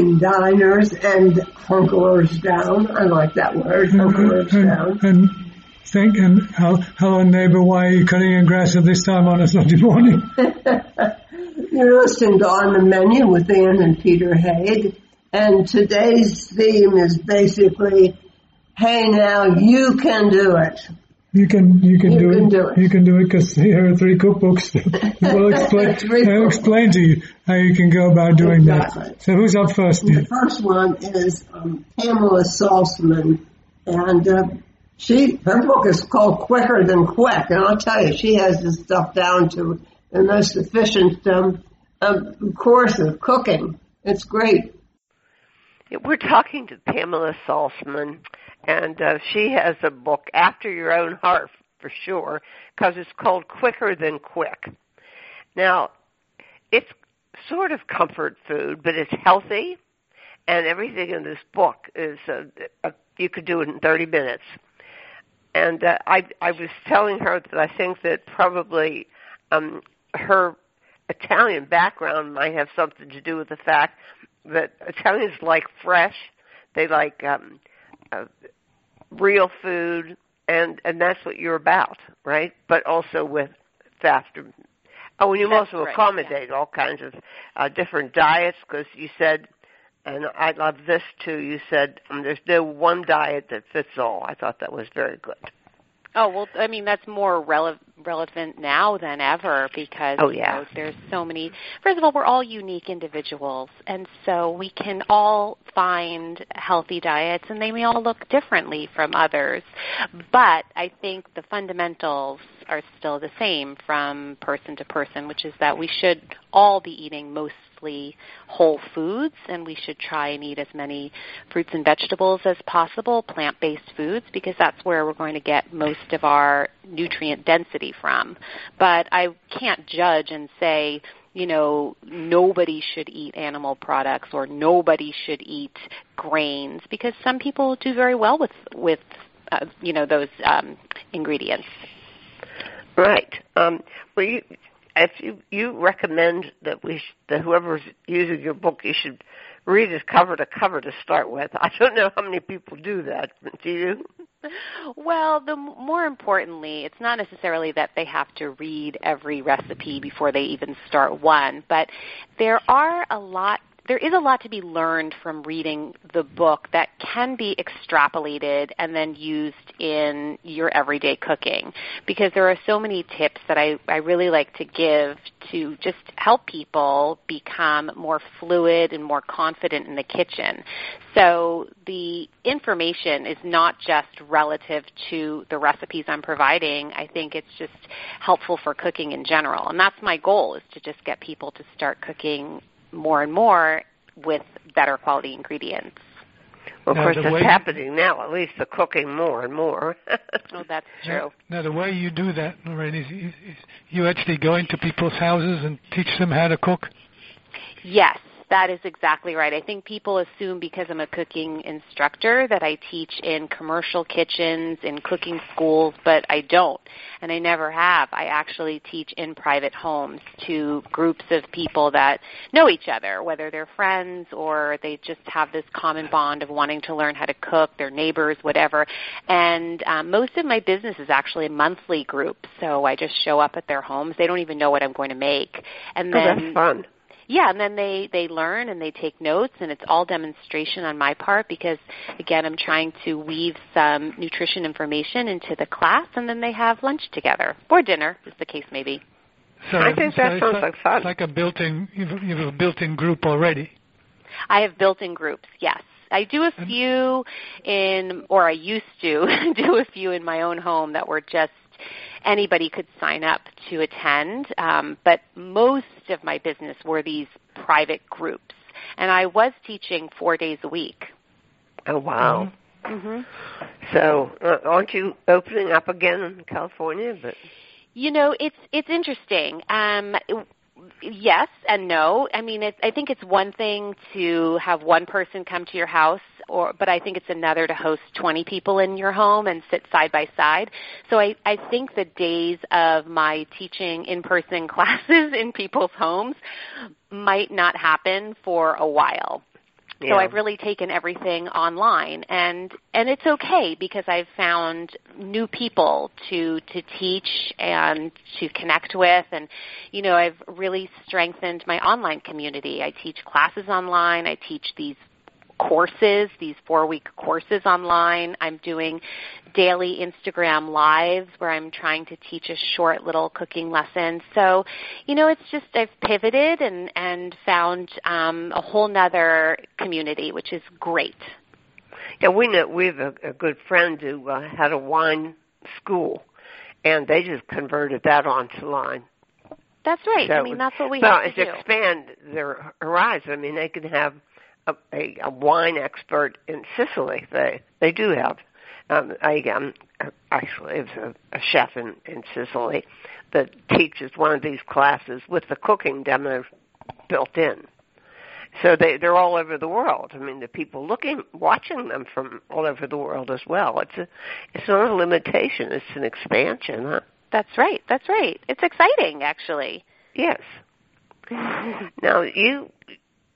Good diners and hunkerers down. I like that word, mm-hmm. hunkerers and, mm-hmm. down. And think, and hello neighbor, why are you cutting your grass at this time on a Sunday morning? You're listening to On the Menu with Ann and Peter Haig, and today's theme is basically, hey now, you can do it. You can you can, you do, can it. do it. You can do it because here are three cookbooks that will explain. I'll explain to you how you can go about doing exactly. that. So who's up first? The first one is um, Pamela Salzman, and uh, she her book is called Quicker Than Quick, and I'll tell you, she has this stuff down to the most efficient um, um, course of cooking. It's great. We're talking to Pamela Salzman and uh, she has a book after your own heart for sure because it's called quicker than quick. Now it's sort of comfort food but it's healthy and everything in this book is uh, uh, you could do it in 30 minutes. And uh, i i was telling her that i think that probably um her italian background might have something to do with the fact that italians like fresh they like um uh, real food, and and that's what you're about, right? But also with faster. Oh, and you that's also right, accommodate yeah. all kinds of uh, different diets because you said, and I love this too. You said um, there's no one diet that fits all. I thought that was very good. Oh well, I mean that's more rele- relevant now than ever because oh, yeah. yeah. you know, there's so many. First of all, we're all unique individuals, and so we can all find healthy diets, and they may all look differently from others. But I think the fundamentals are still the same from person to person, which is that we should all be eating mostly whole foods and we should try and eat as many fruits and vegetables as possible, plant-based foods, because that's where we're going to get most of our nutrient density from. But I can't judge and say, you know, nobody should eat animal products or nobody should eat grains because some people do very well with with uh, you know those um, ingredients. Right. Um, well, you, if you you recommend that we sh- that whoever's using your book, you should read it cover to cover to start with. I don't know how many people do that. Do you? Well, the more importantly, it's not necessarily that they have to read every recipe before they even start one, but there are a lot there is a lot to be learned from reading the book that can be extrapolated and then used in your everyday cooking because there are so many tips that I, I really like to give to just help people become more fluid and more confident in the kitchen. So the information is not just relative to the recipes I'm providing. I think it's just helpful for cooking in general. And that's my goal is to just get people to start cooking more and more with better quality ingredients. Well, of Now, course, the it's happening now. At least the cooking more and more. Oh, that's true. Now, the way you do that, Lorraine, is, is, is you actually go into people's houses and teach them how to cook. Yes, that is exactly right. I think people assume because I'm a cooking instructor that I teach in commercial kitchens, in cooking schools, but I don't. And I never have. I actually teach in private homes to groups of people that know each other, whether they're friends or they just have this common bond of wanting to learn how to cook, their neighbors, whatever. And um, most of my business is actually a monthly group, so I just show up at their homes. They don't even know what I'm going to make. And oh, then that's fun. Yeah, and then they they learn and they take notes, and it's all demonstration on my part because again, I'm trying to weave some nutrition information into the class, and then they have lunch together or dinner, as the case may be. So, I think so that it's sounds like, like fun. It's like a built-in, you've, you've a built-in group already. I have built-in groups, yes. I do a few in, or I used to do a few in my own home that were just anybody could sign up to attend. Um, but most of my business were these private groups, and I was teaching four days a week. Oh wow. hmm So, uh, aren't you opening up again in California? But You know, it's it's interesting. Um, yes and no. I mean, it, I think it's one thing to have one person come to your house, or but I think it's another to host 20 people in your home and sit side by side. So I, I think the days of my teaching in-person classes in people's homes might not happen for a while. Yeah. So I've really taken everything online and and it's okay because I've found new people to to teach and to connect with and you know I've really strengthened my online community. I teach classes online, I teach these courses, these four week courses online. I'm doing daily Instagram lives where I'm trying to teach a short little cooking lesson. So, you know, it's just I've pivoted and, and found um, a whole nother community, which is great. Yeah, we know we have a, a good friend who uh, had a wine school, and they just converted that onto line. That's right. So I mean, that's what we well, have to to do. expand their horizon. I mean, they can have a, a, a wine expert in Sicily. They they do have. Um, I um, actually it's a, a chef in in Sicily that teaches one of these classes with the cooking demo built in. So they they're all over the world. I mean, the people looking watching them from all over the world as well. It's a it's not a limitation. It's an expansion, huh? That's right. That's right. It's exciting, actually. Yes. now you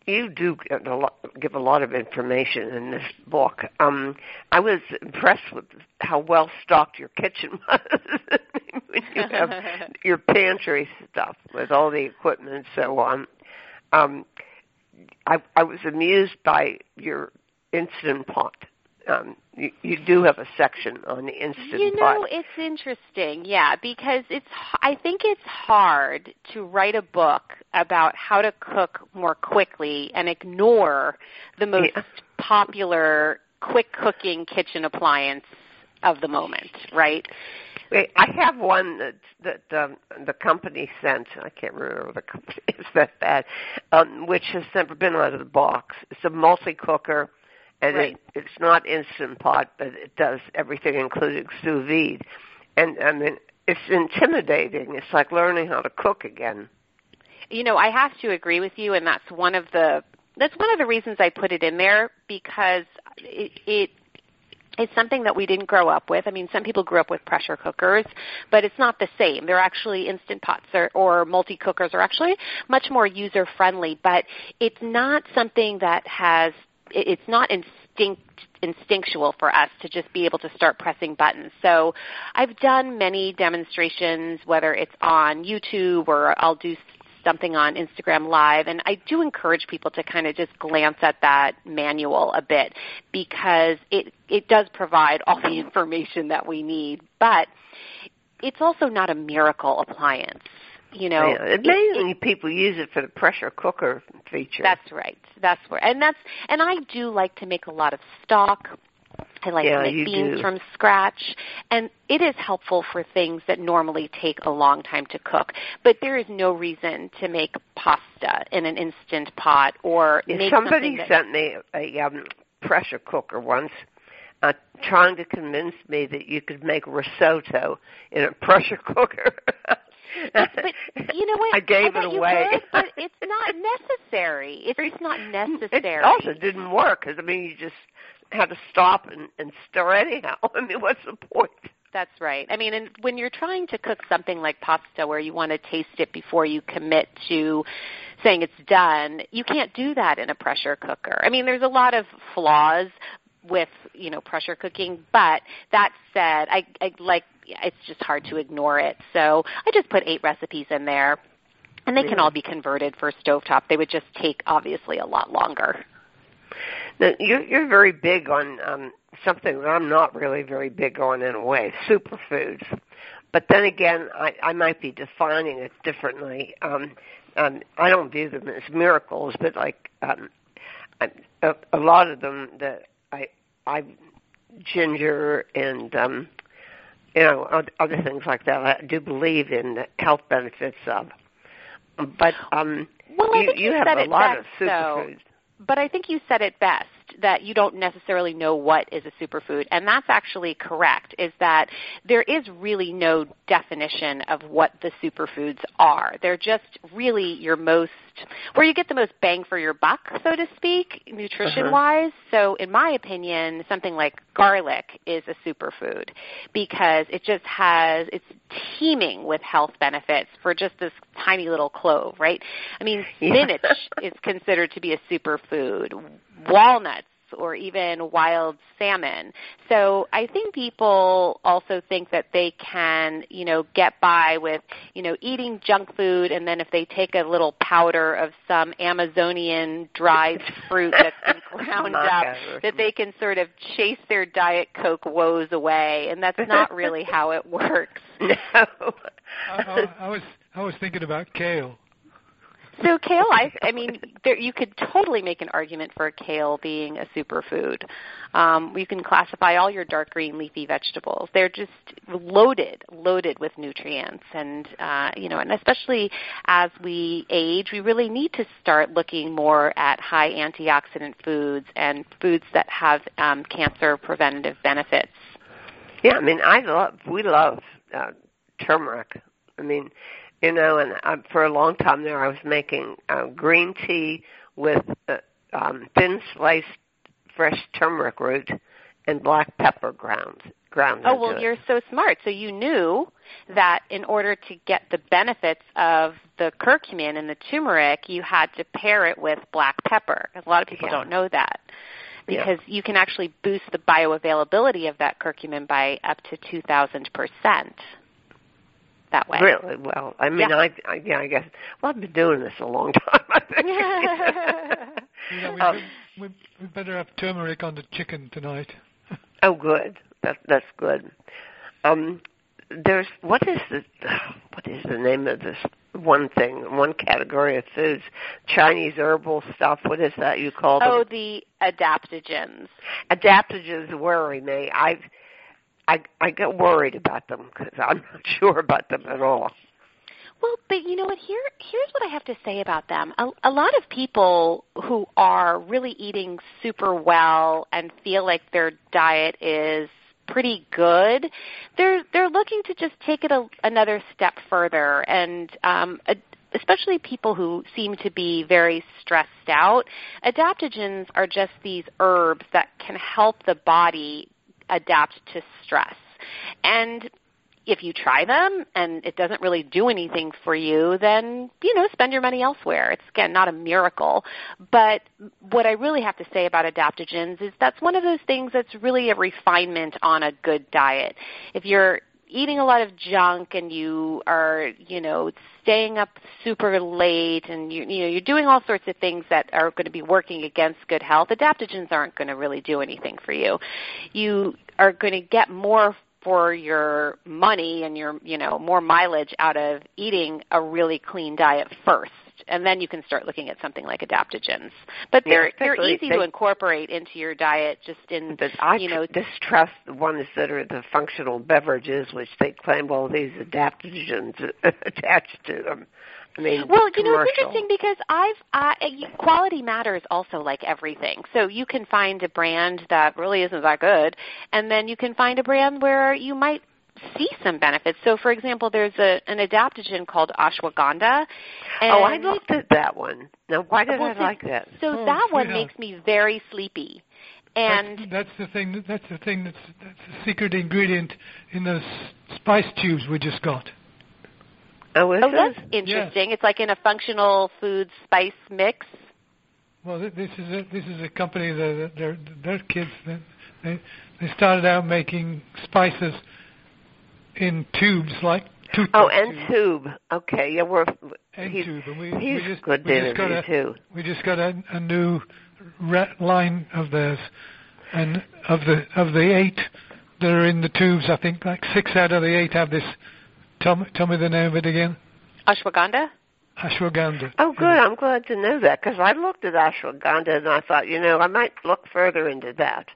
you do give a lot, give a lot of information in this book. Um, I was impressed with how well stocked your kitchen was when you have your pantry stuff with all the equipment and so on. Um, I, I was amused by your instant pot. Um, you, you do have a section on the instant You know, pot. it's interesting, yeah, because it's. I think it's hard to write a book about how to cook more quickly and ignore the most Yeah. popular quick cooking kitchen appliance of the moment, right? I have one that that um, the company sent. I can't remember the company. It's that bad. Um, which has never been out of the box. It's a multi cooker, and Right. it, it's not instant pot, but it does everything, including sous vide. And I mean, it's intimidating. It's like learning how to cook again. you know, I have to agree with you, and that's one of the that's one of the reasons I put it in there because it, it it's something that we didn't grow up with. I mean, some people grew up with pressure cookers, but it's not the same. They're actually instant pots or, or multi cookers are actually much more user friendly, but it's not something that has it's not instinct instinctual for us to just be able to start pressing buttons. So I've done many demonstrations, whether it's on YouTube or I'll do something on Instagram Live, and I do encourage people to kind of just glance at that manual a bit because it it does provide all the information that we need, but it's also not a miracle appliance. You know, Yeah, It- amazing people use it for the pressure cooker feature. that's right. That's where, and that's, and I do like to make a lot of stock. I like Yeah, to make beans do. from scratch, and it is helpful for things that normally take a long time to cook. But there is no reason to make pasta in an instant pot or Yeah, make somebody that, sent me a um, pressure cooker once, uh, trying to convince me that you could make risotto in a pressure cooker. But, you know what? I gave bet it away. could, but it's not necessary. It's just not necessary. It also didn't work because I mean you just had to stop and, and stir anyhow. I mean, what's the point? That's right. I mean, and when you're trying to cook something like pasta where you want to taste it before you commit to saying it's done, you can't do that in a pressure cooker. I mean, there's a lot of flaws with, you know, pressure cooking, but that said, I, I like it's just hard to ignore it. So, I just put 8 recipes in there. And they can all be converted for stovetop. They would just take obviously a lot longer. Now, you're, you're very big on um, something that I'm not really very big on in a way, superfoods. But then again, I, I might be defining it differently. Um, um, I don't view them as miracles, but like um, I, a, a lot of them that I, I ginger and um, you know oth- other things like that. I do believe in the health benefits of. But um, Well, you, you you have said a lot best, of superfoods. but I think you said it best. that you don't necessarily know what is a superfood, and that's actually correct. Is that there is really no definition of what the superfoods are. They're just really your most where you get the most bang for your buck, so to speak, nutrition wise. Uh-huh. So, in my opinion, something like garlic is a superfood because it just has it's teeming with health benefits for just this tiny little clove, right? I mean, spinach yeah. is considered to be a superfood. Walnuts or even wild salmon. So I think people also think that they can, you know, get by with, you know, eating junk food and then if they take a little powder of some Amazonian dried fruit that's been ground up, that they can sort of chase their diet coke woes away and that's not really how it works. No. I, I, I was I was thinking about kale. So kale, I, I mean, there, you could totally make an argument for kale being a superfood. Um, you can classify all your dark green leafy vegetables. They're just loaded, loaded with nutrients, and uh, you know, and especially as we age, we really need to start looking more at high antioxidant foods and foods that have um, cancer preventative benefits. Yeah, I mean, I love, we love uh, turmeric. I mean, you know, and uh, for a long time there, I was making uh, green tea with uh, um, thin sliced fresh turmeric root and black pepper ground. ground oh well, you're so smart. So you knew that in order to get the benefits of the curcumin and the turmeric, you had to pair it with black pepper. A lot of people yeah. don't know that because yeah. you can actually boost the bioavailability of that curcumin by up to 2000 percent that way. Really? Well, I mean, yeah. I, I yeah, I guess. Well, I've been doing this a long time. I think. you know, we, um, we, we better have turmeric on the chicken tonight. oh, good. That that's good. Um, there's what is the what is the name of this one thing, one category of foods? Chinese herbal stuff. What is that you call them? Oh, the adaptogens. Adaptogens worry me. I've I I get worried about them because I'm not sure about them at all. Well, but you know what? Here, here's what I have to say about them. A, a lot of people who are really eating super well and feel like their diet is pretty good, they're they're looking to just take it a, another step further, and um, a, especially people who seem to be very stressed out. Adaptogens are just these herbs that can help the body adapt to stress. And if you try them and it doesn't really do anything for you, then, you know, spend your money elsewhere. It's again not a miracle. But what I really have to say about adaptogens is that's one of those things that's really a refinement on a good diet. If you're eating a lot of junk and you are, you know, staying up super late and you you know, you're doing all sorts of things that are going to be working against good health, adaptogens aren't going to really do anything for you. You are going to get more for your money and your, you know, more mileage out of eating a really clean diet first and then you can start looking at something like adaptogens. But they're yeah, they're easy they, to incorporate into your diet, just in but I you know distrust the ones that are the functional beverages, which they claim all these adaptogens attached to them. I mean, well, you know, it's interesting because I've uh, quality matters also like everything. So you can find a brand that really isn't that good, and then you can find a brand where you might see some benefits. So, for example, there's a, an adaptogen called ashwagandha. oh, I looked at that one. Now, why did well, I like that? So oh, that one yeah. makes me very sleepy. And that's, that's the thing. That's the thing. That's that's the secret ingredient in those spice tubes we just got. Oh, is oh that's interesting. Yes. It's like in a functional food spice mix. Well, this is a this is a company that they're they're kids they they started out making spices in tubes like toothpaste. Oh, and tube. Okay, yeah, we're and he's, tube. And we, he's we just, good we just got a, too. We just got a, a new line of theirs, and of the of the eight that are in the tubes, I think like six out of the eight have this. Tell me, tell me the name of it again. Ashwagandha. Ashwagandha. Oh, good. Yeah. I'm glad to know that because I looked at ashwagandha and I thought, you know, I might look further into that.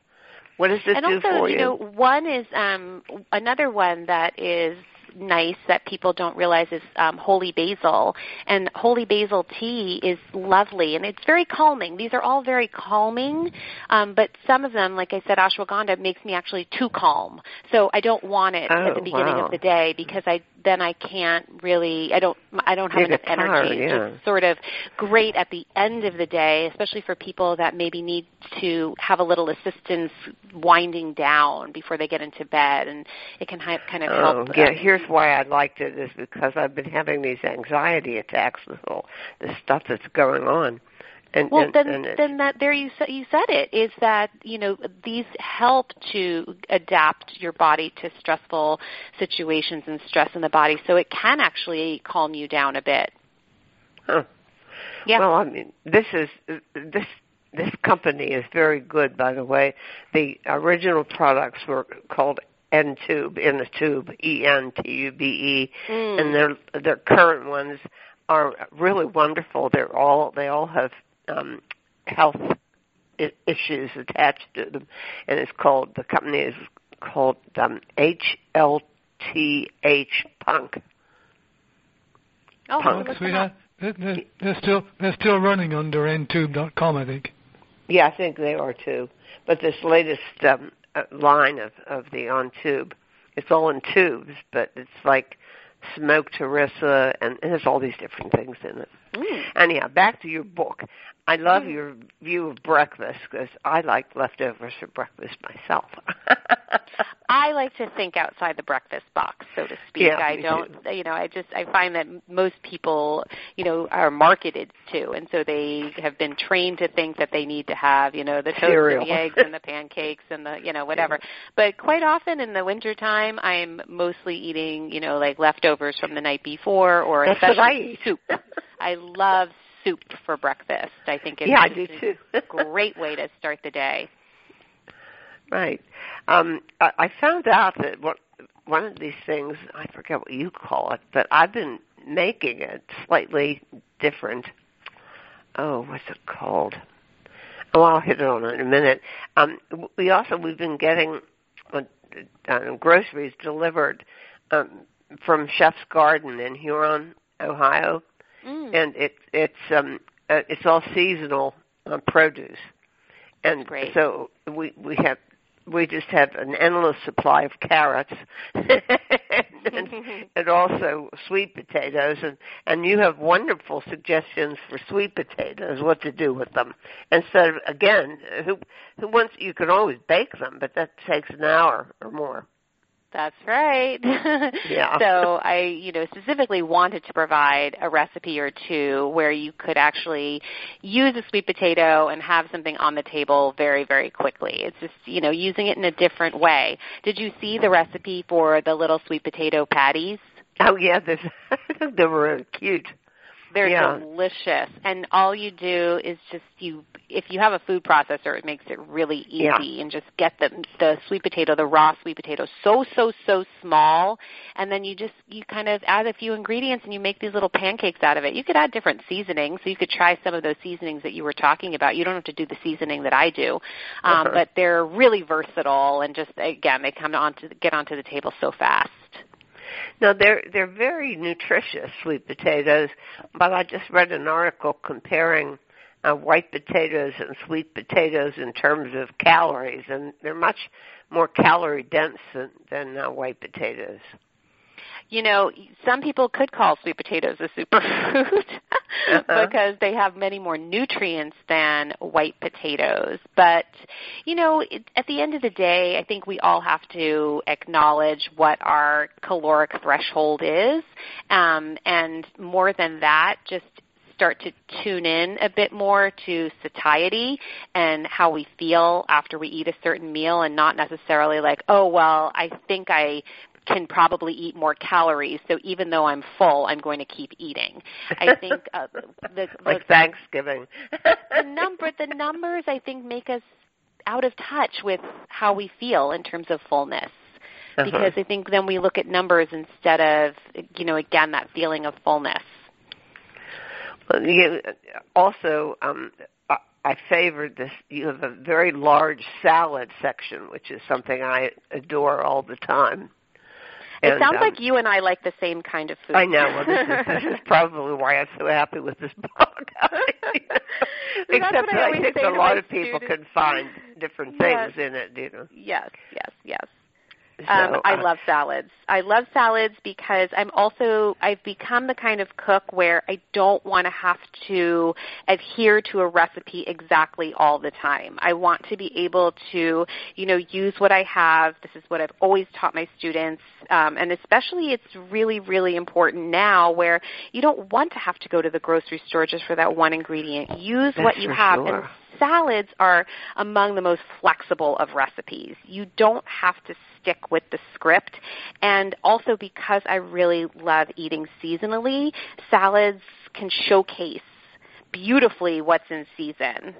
What does this and do also, for you? you know, one is um, another one that is nice that people don't realize is um, holy basil. And holy basil tea is lovely and it's very calming. These are all very calming, um, but some of them, like I said, ashwagandha makes me actually too calm. So I don't want it oh, at the beginning wow. of the day because I then I can't really I don't I don't have enough tired, energy. Yeah. It's sort of great at the end of the day, especially for people that maybe need to have a little assistance winding down before they get into bed, and it can kind of oh, help. Yeah, here's why I liked it is because I've been having these anxiety attacks with all the stuff that's going on. And, well, and, then, and then that there you you said it is that you know these help to adapt your body to stressful situations and stress in the body, so it can actually calm you down a bit. Huh. Yeah. Well, I mean, this is this this company is very good. By the way, the original products were called N Tube in the tube E N T U B E, Mm. and their their current ones are really wonderful. They're all they all have um, health I- issues attached to them, and it's called the company is called um, HLTH Punk. oh, Punk. look them Sweetheart, they're, they're, they're still they're still running under ntube.com, I think. Yeah, I think they are too. But this latest um, Uh, line of of the on tube, it's all in tubes, but it's like smoked harissa, and it has all these different things in it. Mm. Anyhow, back to your book. I love Mm. your view of breakfast because I like leftovers for breakfast myself. I like to think outside the breakfast box, so to speak. Yeah, I don't, you know, I just I find that most people, you know, are marketed to, and so they have been trained to think that they need to have, you know, the toast Cereal. and the eggs and the pancakes and the, you know, whatever. But quite often in the wintertime, I'm mostly eating, you know, like leftovers from the night before, or That's especially eat. soup. I love soup for breakfast. I think it's yeah, I do a too. great way to start the day. Right. Um, I, I found out that what one of these things I forget what you call it, but I've been making it slightly different. Oh, what's it called? Oh, I'll hit it on it in a minute. Um, we also we've been getting uh, uh, groceries delivered um, from Chef's Garden in Huron, Ohio, Mm. and it, it's um, uh, it's all seasonal uh, produce, and great. so we we have we just have an endless supply of carrots and, and also sweet potatoes and and you have wonderful suggestions for sweet potatoes what to do with them instead of again who who wants you can always bake them but that takes an hour or more That's right. Yeah. so I, you know, specifically wanted to provide a recipe or two where you could actually use a sweet potato and have something on the table very, very quickly. It's just, you know, using it in a different way. Did you see the recipe for the little sweet potato patties? oh yeah they were really cute They're Yeah. delicious. And all you do is just you if you have a food processor it makes it really easy Yeah. and just get the the sweet potato, the raw sweet potato so so so small and then you just you kind of add a few ingredients and you make these little pancakes out of it. You could add different seasonings. So you could try some of those seasonings that you were talking about. You don't have to do the seasoning that I do. Um Uh-huh. but they're really versatile and just again they come on to get onto the table so fast. Now they're they're very nutritious sweet potatoes, but I just read an article comparing uh, white potatoes and sweet potatoes in terms of calories, and they're much more calorie dense than, than uh, white potatoes. You know, some people could call sweet potatoes a superfood Uh-huh. because they have many more nutrients than white potatoes. But, you know, it, at the end of the day, I think we all have to acknowledge what our caloric threshold is. Um, and more than that, just start to tune in a bit more to satiety and how we feel after we eat a certain meal and not necessarily like, oh, well, I think I can probably eat more calories, so even though I'm full, I'm going to keep eating. I think uh, the, Like the, Thanksgiving. the number the numbers I think make us out of touch with how we feel in terms of fullness. Uh-huh. Because I think then we look at numbers instead of you know again that feeling of fullness. Well, you, also, um, I, I favored this. You have a very large salad section, which is something I adore all the time. It sounds um, like you and I like the same kind of food. I know. Well, this is, this is probably why I'm so happy with this book. Except that I, I think a lot of people can find different things yes. in it. You know. Yes, yes, yes. Um, so, uh, I love salads. I love salads because I'm also I've become the kind of cook where I don't want to have to adhere to a recipe exactly all the time. I want to be able to, you know, use what I have. This is what I've always taught my students, um, and especially it's really really important now where you don't want to have to go to the grocery store just for that one ingredient. Use That's what you have sure. and salads are among the most flexible of recipes. You don't have to stick with the script. And also because I really love eating seasonally, salads can showcase beautifully what's in season.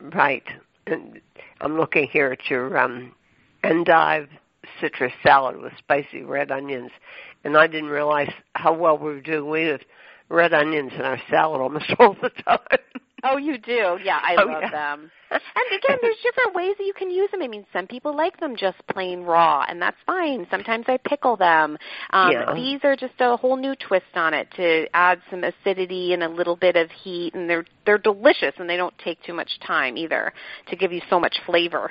Right. And I'm looking here at your um, endive citrus salad with spicy red onions, and I didn't realize how well we were doing. Have red onions in our salad almost all the time. Oh, you do? Yeah, I oh, love yeah. them. And again, there's different ways that you can use them. I mean, some people like them just plain raw, and that's fine. Sometimes I pickle them. Um, yeah. These are just a whole new twist on it to add some acidity and a little bit of heat, and they're they're delicious, and they don't take too much time either to give you so much flavor.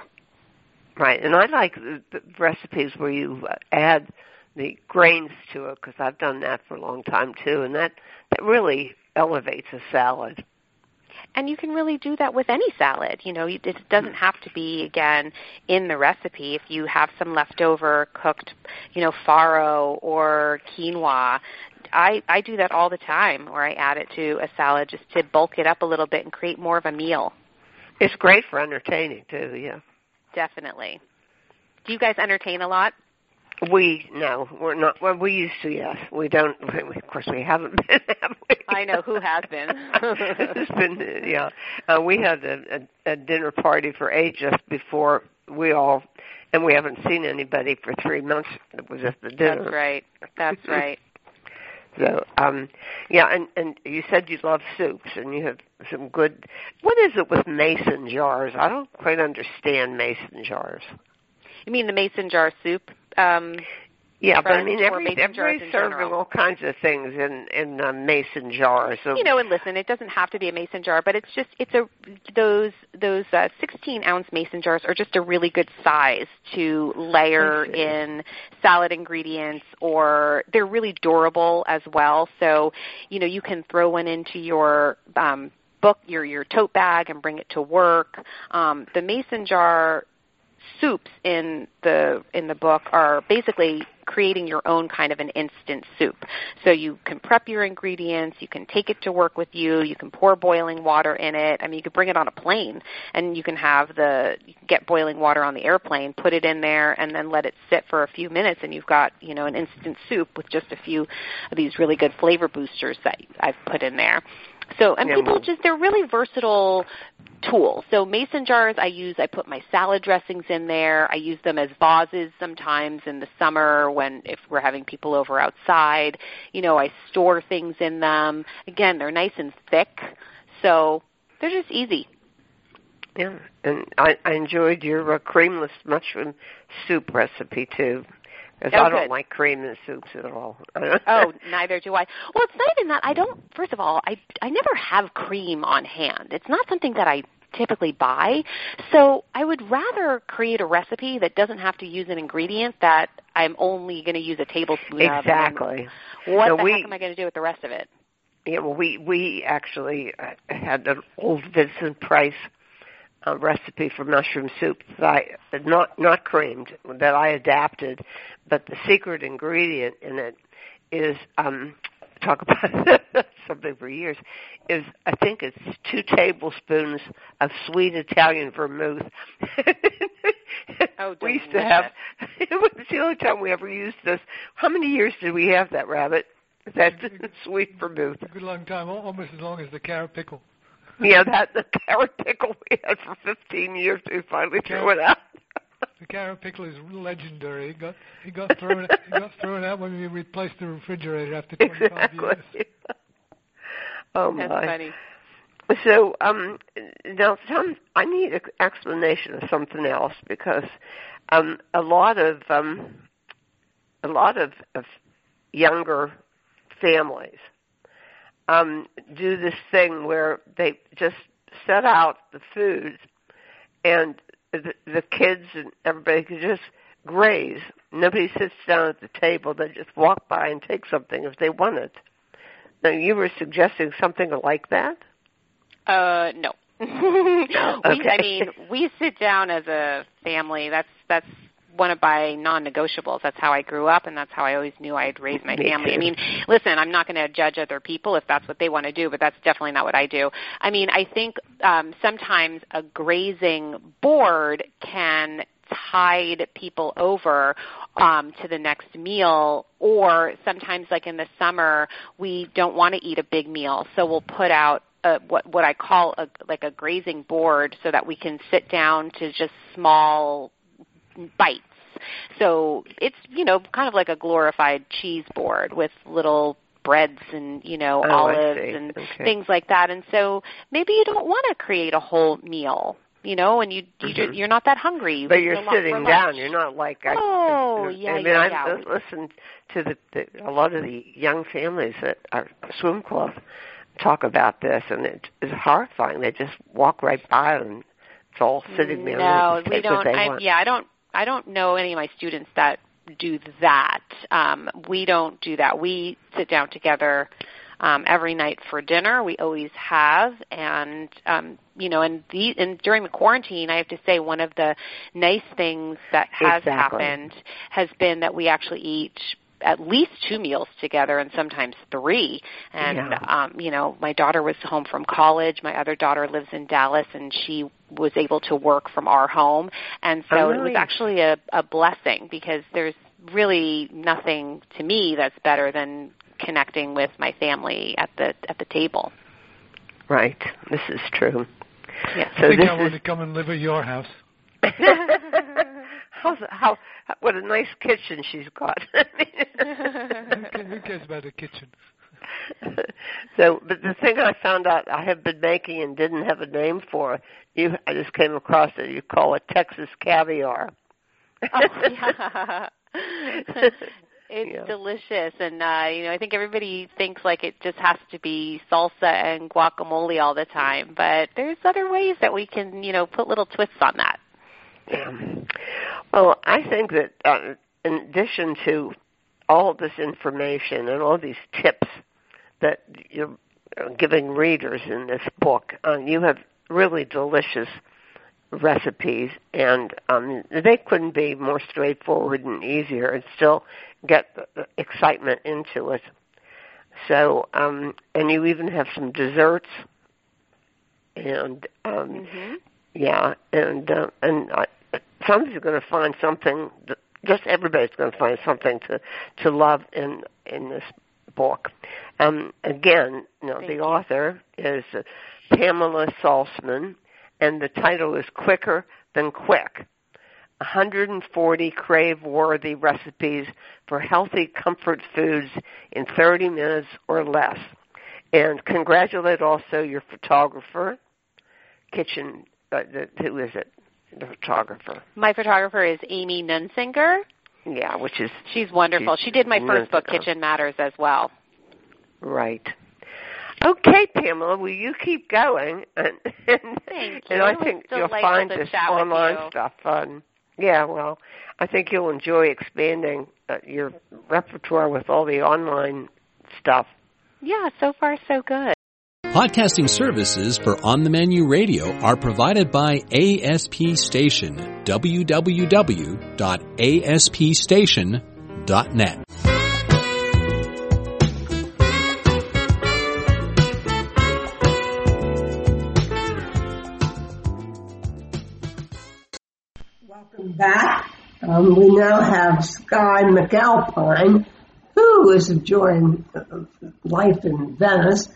Right, and I like the, the recipes where you add the grains to it because I've done that for a long time too, and that that really elevates a salad and you can really do that with any salad. You know, it doesn't mm. have to be again in the recipe. If you have some leftover cooked, you know, farro or quinoa, I I do that all the time, where I add it to a salad just to bulk it up a little bit and create more of a meal. It's great for entertaining too. Yeah, definitely. Do you guys entertain a lot? We no, we're not. Well, we used to. Yes, we don't. Of course, we haven't been. Have we? I know who has been. it's been yeah. Uh, we had a, a, a dinner party for just before we all, and we haven't seen anybody for three months. It was just the dinner. That's right. That's right. So, um, yeah, and and you said you love soups, and you have some good. What is it with mason jars? I don't quite understand mason jars. You mean the mason jar soup? Um, yeah, but I mean, every every serving all kinds of things in in uh, mason jars. So. You know, and listen, it doesn't have to be a mason jar, but it's just it's a those those uh, 16 ounce mason jars are just a really good size to layer in salad ingredients, or they're really durable as well. So, you know, you can throw one into your um, book your your tote bag and bring it to work. Um, the mason jar soups in the in the book are basically creating your own kind of an instant soup. So you can prep your ingredients, you can take it to work with you, you can pour boiling water in it. I mean, you could bring it on a plane and you can have the you can get boiling water on the airplane, put it in there and then let it sit for a few minutes and you've got, you know, an instant soup with just a few of these really good flavor boosters that I've put in there. So, and people just, they're really versatile tools. So mason jars I use, I put my salad dressings in there. I use them as vases sometimes in the summer when, if we're having people over outside. You know, I store things in them. Again, they're nice and thick. So they're just easy. Yeah, and I, I enjoyed your uh, creamless mushroom soup recipe too. Because oh, I don't good. like cream in soups at all. oh, neither do I. Well, it's not even that. I don't. First of all, I I never have cream on hand. It's not something that I typically buy. So I would rather create a recipe that doesn't have to use an ingredient that I'm only going to use a tablespoon exactly. of. Exactly. What so the we, heck am I going to do with the rest of it? Yeah, well, we we actually uh, had an old Vincent Price uh, recipe for mushroom soup that I not not creamed that I adapted, but the secret ingredient in it is um talk about something for years is I think it's two tablespoons of sweet Italian vermouth. oh, we used to have. It was the only time we ever used this. How many years did we have that rabbit? That sweet vermouth. A good long time, almost as long as the carrot pickle. Yeah, that the carrot pickle we had for 15 years. We finally threw it out. the carrot pickle is legendary. It got it got thrown it got thrown out when we replaced the refrigerator after 25 exactly. years. oh That's my. funny. So um, now, some I need an explanation of something else because um, a lot of um, a lot of, of younger families um, do this thing where they just set out the foods and the, the kids and everybody can just graze. Nobody sits down at the table. They just walk by and take something if they want it. Now, you were suggesting something like that? Uh, no. we, okay. I mean, we sit down as a family. That's that's one of my non-negotiables. That's how I grew up, and that's how I always knew I'd raise my family. I mean, listen, I'm not going to judge other people if that's what they want to do, but that's definitely not what I do. I mean, I think um, sometimes a grazing board can tide people over um, to the next meal or sometimes like in the summer we don't want to eat a big meal so we'll put out a, what what I call a like a grazing board so that we can sit down to just small bites. So it's you know kind of like a glorified cheese board with little breads and you know Oh, olives and Okay. things like that. And so maybe you don't want to create a whole meal, you know, and you, you Mhm. you're not that hungry. You But you're a lot for sitting down. You're not like I. Oh, I, yeah, I mean, yeah, I've yeah. listened to the, the a lot of the young families at our swim club talk about this, and it is horrifying. They just walk right by and it's all sitting there. No, we don't. I, yeah, I don't. I don't know any of my students that do that. Um, we don't do that. We sit down together um, every night for dinner. We always have, and um, you know, and the and during the quarantine, I have to say one of the nice things that has Exactly. happened has been that we actually eat at least two meals together and sometimes three and Yeah. um you know my daughter was home from college my other daughter lives in Dallas and she was able to work from our home and so Oh, it was actually a a blessing because there's really nothing to me that's better than connecting with my family at the at the table Right. This is true. yeah So I think this I want is to come and live at your house. How's, how what a nice kitchen she's got. Who who cares about a kitchen? so, but the thing I found out I have been making and didn't have a name for, you I just came across it. You call it Texas caviar. oh, yeah. It's Yeah. delicious, and uh, you know I think everybody thinks like it just has to be salsa and guacamole all the time, but there's other ways that we can you know put little twists on that. Yeah. Well, I think that uh, in addition to all this information and all these tips that you're uh, giving readers in this book, um, you have really delicious recipes, and um, they couldn't be more straightforward and easier, and still get the the excitement into it. So, um, and you even have some desserts, and um, Mm-hmm. yeah, and uh, and I, somebody's going to find something. That, just everybody's going to find something to to love in in this book. Um, again, you know, Thank the you. author is uh, Pamela Salzman, and the title is Quicker Than Quick. 140 crave-worthy recipes for healthy comfort foods in 30 minutes or less. And congratulate also your photographer, kitchen. Uh, the, who is it? The photographer. My photographer is Amy Neunsinger. Yeah, which is She's wonderful. She's she did my first book, Kitchen Matters, as well. right. Okay, Pamela, will you keep going? And, and, Thank and. I think you'll find this online stuff fun. Yeah, well, I think you'll enjoy expanding uh, your repertoire with all the online stuff. Yeah, so far so good. Podcasting services for On the Menu Radio are provided by ASP Station. www.aspstation.net. Welcome back. Um, we now have Skye McAlpine, who is enjoying uh, life in Venice.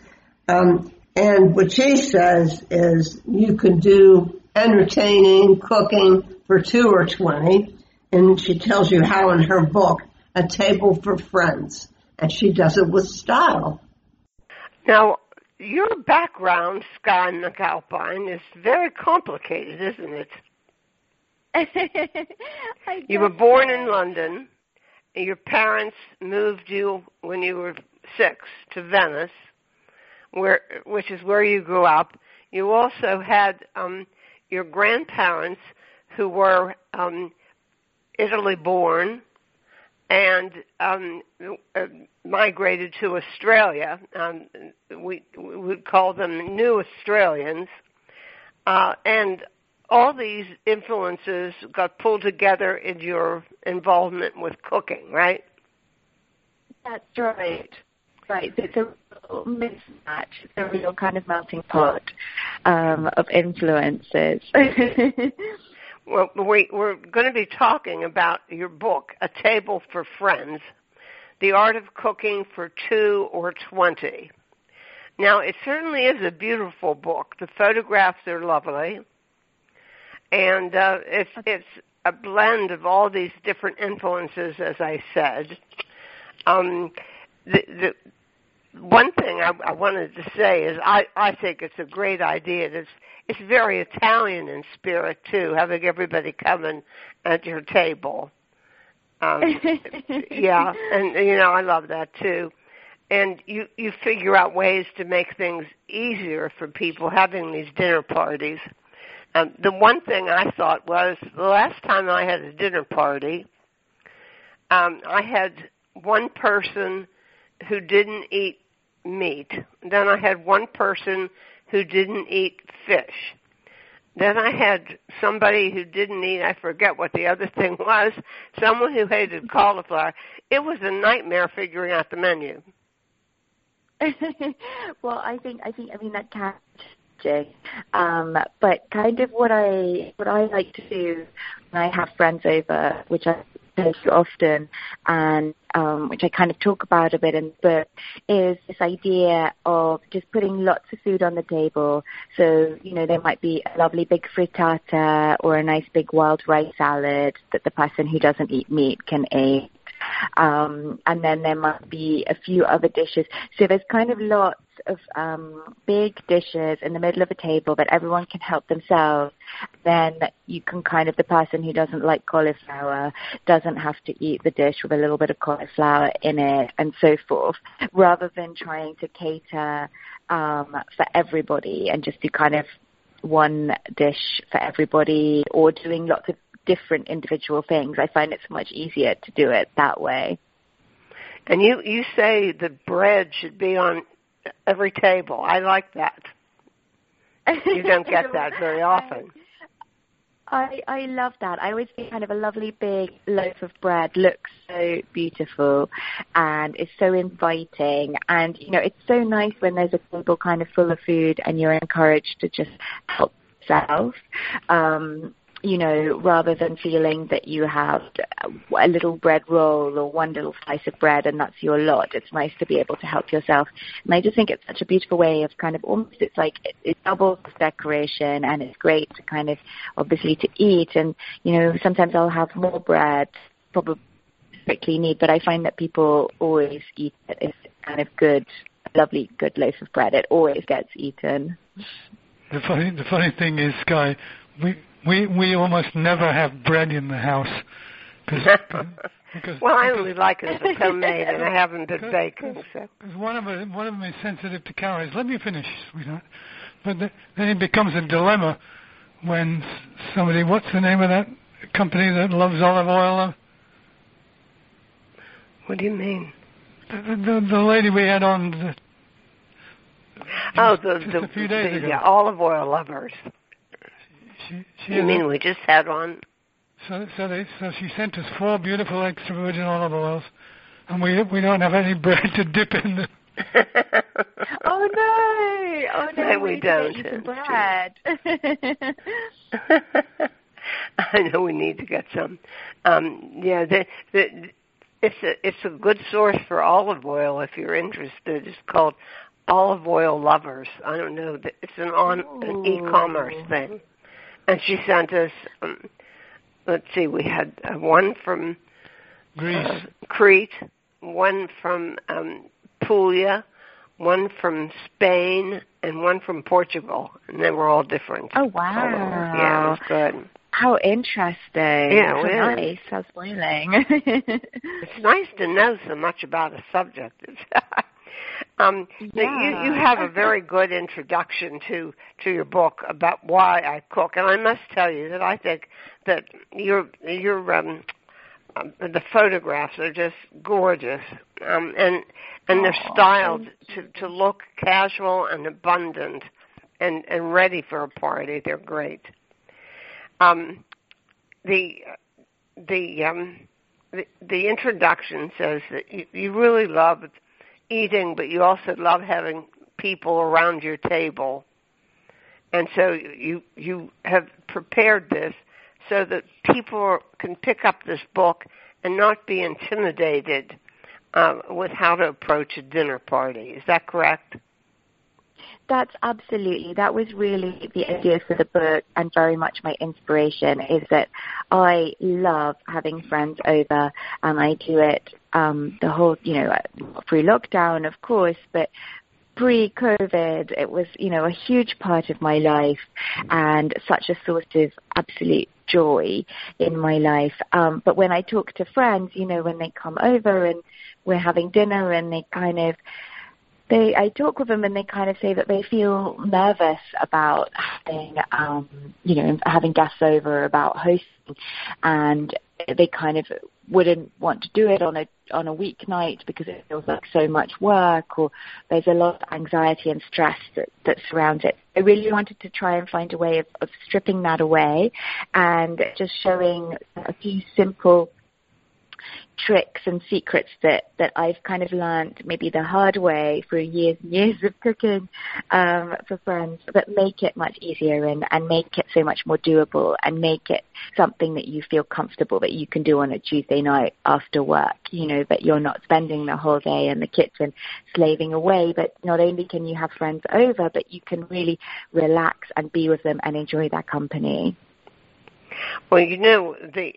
Um, and what she says is you can do entertaining, cooking for two or twenty. And she tells you how in her book, A Table for Friends. And she does it with style. Now, your background, Skye McAlpine, is very complicated, isn't it? You were born in London, your parents moved you when you were six to Venice, where which is where you grew up. You also had um, your grandparents who were um, Italy born and um, migrated to Australia. Um, we, we would call them New Australians. Uh, and all these influences got pulled together in your involvement with cooking, right? That's right. Right. It's a mismatch. It's a real kind of melting pot um, of influences. well, we, we're going to be talking about your book, A Table for Friends, The Art of Cooking for Two or Twenty. Now, it certainly is a beautiful book. The photographs are lovely, and uh, it's it's a blend of all these different influences, as I said. Um, the, the one thing I, I wanted to say is I, I think it's a great idea. It's it's very Italian in spirit too, having everybody coming at your table. Um, yeah, and you know I love that too. And you you figure out ways to make things easier for people having these dinner parties. Um, the one thing I thought was the last time I had a dinner party, um, I had one person who didn't eat meat. Then I had one person who didn't eat fish. Then I had somebody who didn't eat, I forget what the other thing was, someone who hated cauliflower. It was a nightmare figuring out the menu. well, I think I think I mean that can um, but kind of what I what I like to do when I have friends over, which I do often, and um, which I kind of talk about a bit in the book, is this idea of just putting lots of food on the table. So, you know, there might be a lovely big frittata or a nice big wild rice salad that the person who doesn't eat meat can eat. Um, and then there might be a few other dishes. So there's kind of lots of um, big dishes in the middle of a table that everyone can help themselves. Then you can kind of, the person who doesn't like cauliflower doesn't have to eat the dish with a little bit of cauliflower in it and so forth, rather than trying to cater um, for everybody and just do kind of one dish for everybody or doing lots of different individual things. I find it's much easier to do it that way. And you you say the bread should be on every table. I like that. You don't get that very often. I I love that. I always think kind of a lovely big loaf of bread looks so beautiful and is so inviting and you know it's so nice when there's a table kind of full of food and you're encouraged to just help yourself. Um you know, rather than feeling that you have a little bread roll or one little slice of bread and that's your lot. It's nice to be able to help yourself. And I just think it's such a beautiful way of kind of almost, it's like it, it doubles the decoration and it's great to kind of obviously to eat. And, you know, sometimes I'll have more bread, probably strictly need, but I find that people always eat it. It's kind of good, lovely, good loaf of bread. It always gets eaten. The funny, the funny thing is, Guy, we we we almost never have bread in the house. Cause, because, well, I only like it if it's homemade, and I haven't been baking. So. Because one of them, one of them is sensitive to calories. Let me finish, sweetheart. But the, then it becomes a dilemma when somebody. What's the name of that company that loves olive oil? Uh, what do you mean? The, the, the lady we had on. The, oh, the the, the yeah, olive oil lovers. She, she you mean we just had one? So, so, they, so she sent us four beautiful extra virgin olive oils, and we we don't have any bread to dip in them. oh no! Oh no! no we, we don't. Some bread. I know we need to get some. Um, yeah, the, the, it's a it's a good source for olive oil if you're interested. It's called Olive Oil Lovers. I don't know. It's an on an e-commerce thing and she sent us. Um, let's see, we had uh, one from Greece, uh, Crete, one from um, Puglia, one from Spain, and one from Portugal, and they were all different. Oh wow! Yeah, it was good. How interesting. Yeah, How well, nice. How spoiling. it's nice to know so much about a subject. um, Yeah. you, you have a very good introduction to to your book about why I cook, and I must tell you that I think that your your um, um, the photographs are just gorgeous, um, and and they're Aw, styled to to look casual and abundant, and and ready for a party. They're great. Um, the the um, the, the introduction says that you, you really love eating, but you also love having people around your table, and so you you have prepared this so that people can pick up this book and not be intimidated uh, with how to approach a dinner party. Is that correct? That's absolutely. That was really the idea for the book and very much my inspiration is that I love having friends over and I do it um, the whole, you know, pre-lockdown, of course, but pre-COVID, it was, you know, a huge part of my life and such a source of absolute joy in my life. Um, but when I talk to friends, you know, when they come over and we're having dinner and they kind of they I talk with them and they kind of say that they feel nervous about having um you know having guests over about hosting and they kind of wouldn't want to do it on a on a weeknight because it feels like so much work or there's a lot of anxiety and stress that, that surrounds it. I really wanted to try and find a way of, of stripping that away and just showing a few simple tricks and secrets that, that I've kind of learned maybe the hard way through years and years of cooking um, for friends, but make it much easier and, and make it so much more doable and make it something that you feel comfortable that you can do on a Tuesday night after work, you know, that you're not spending the whole day in the kitchen slaving away, but not only can you have friends over, but you can really relax and be with them and enjoy their company. Well, you know the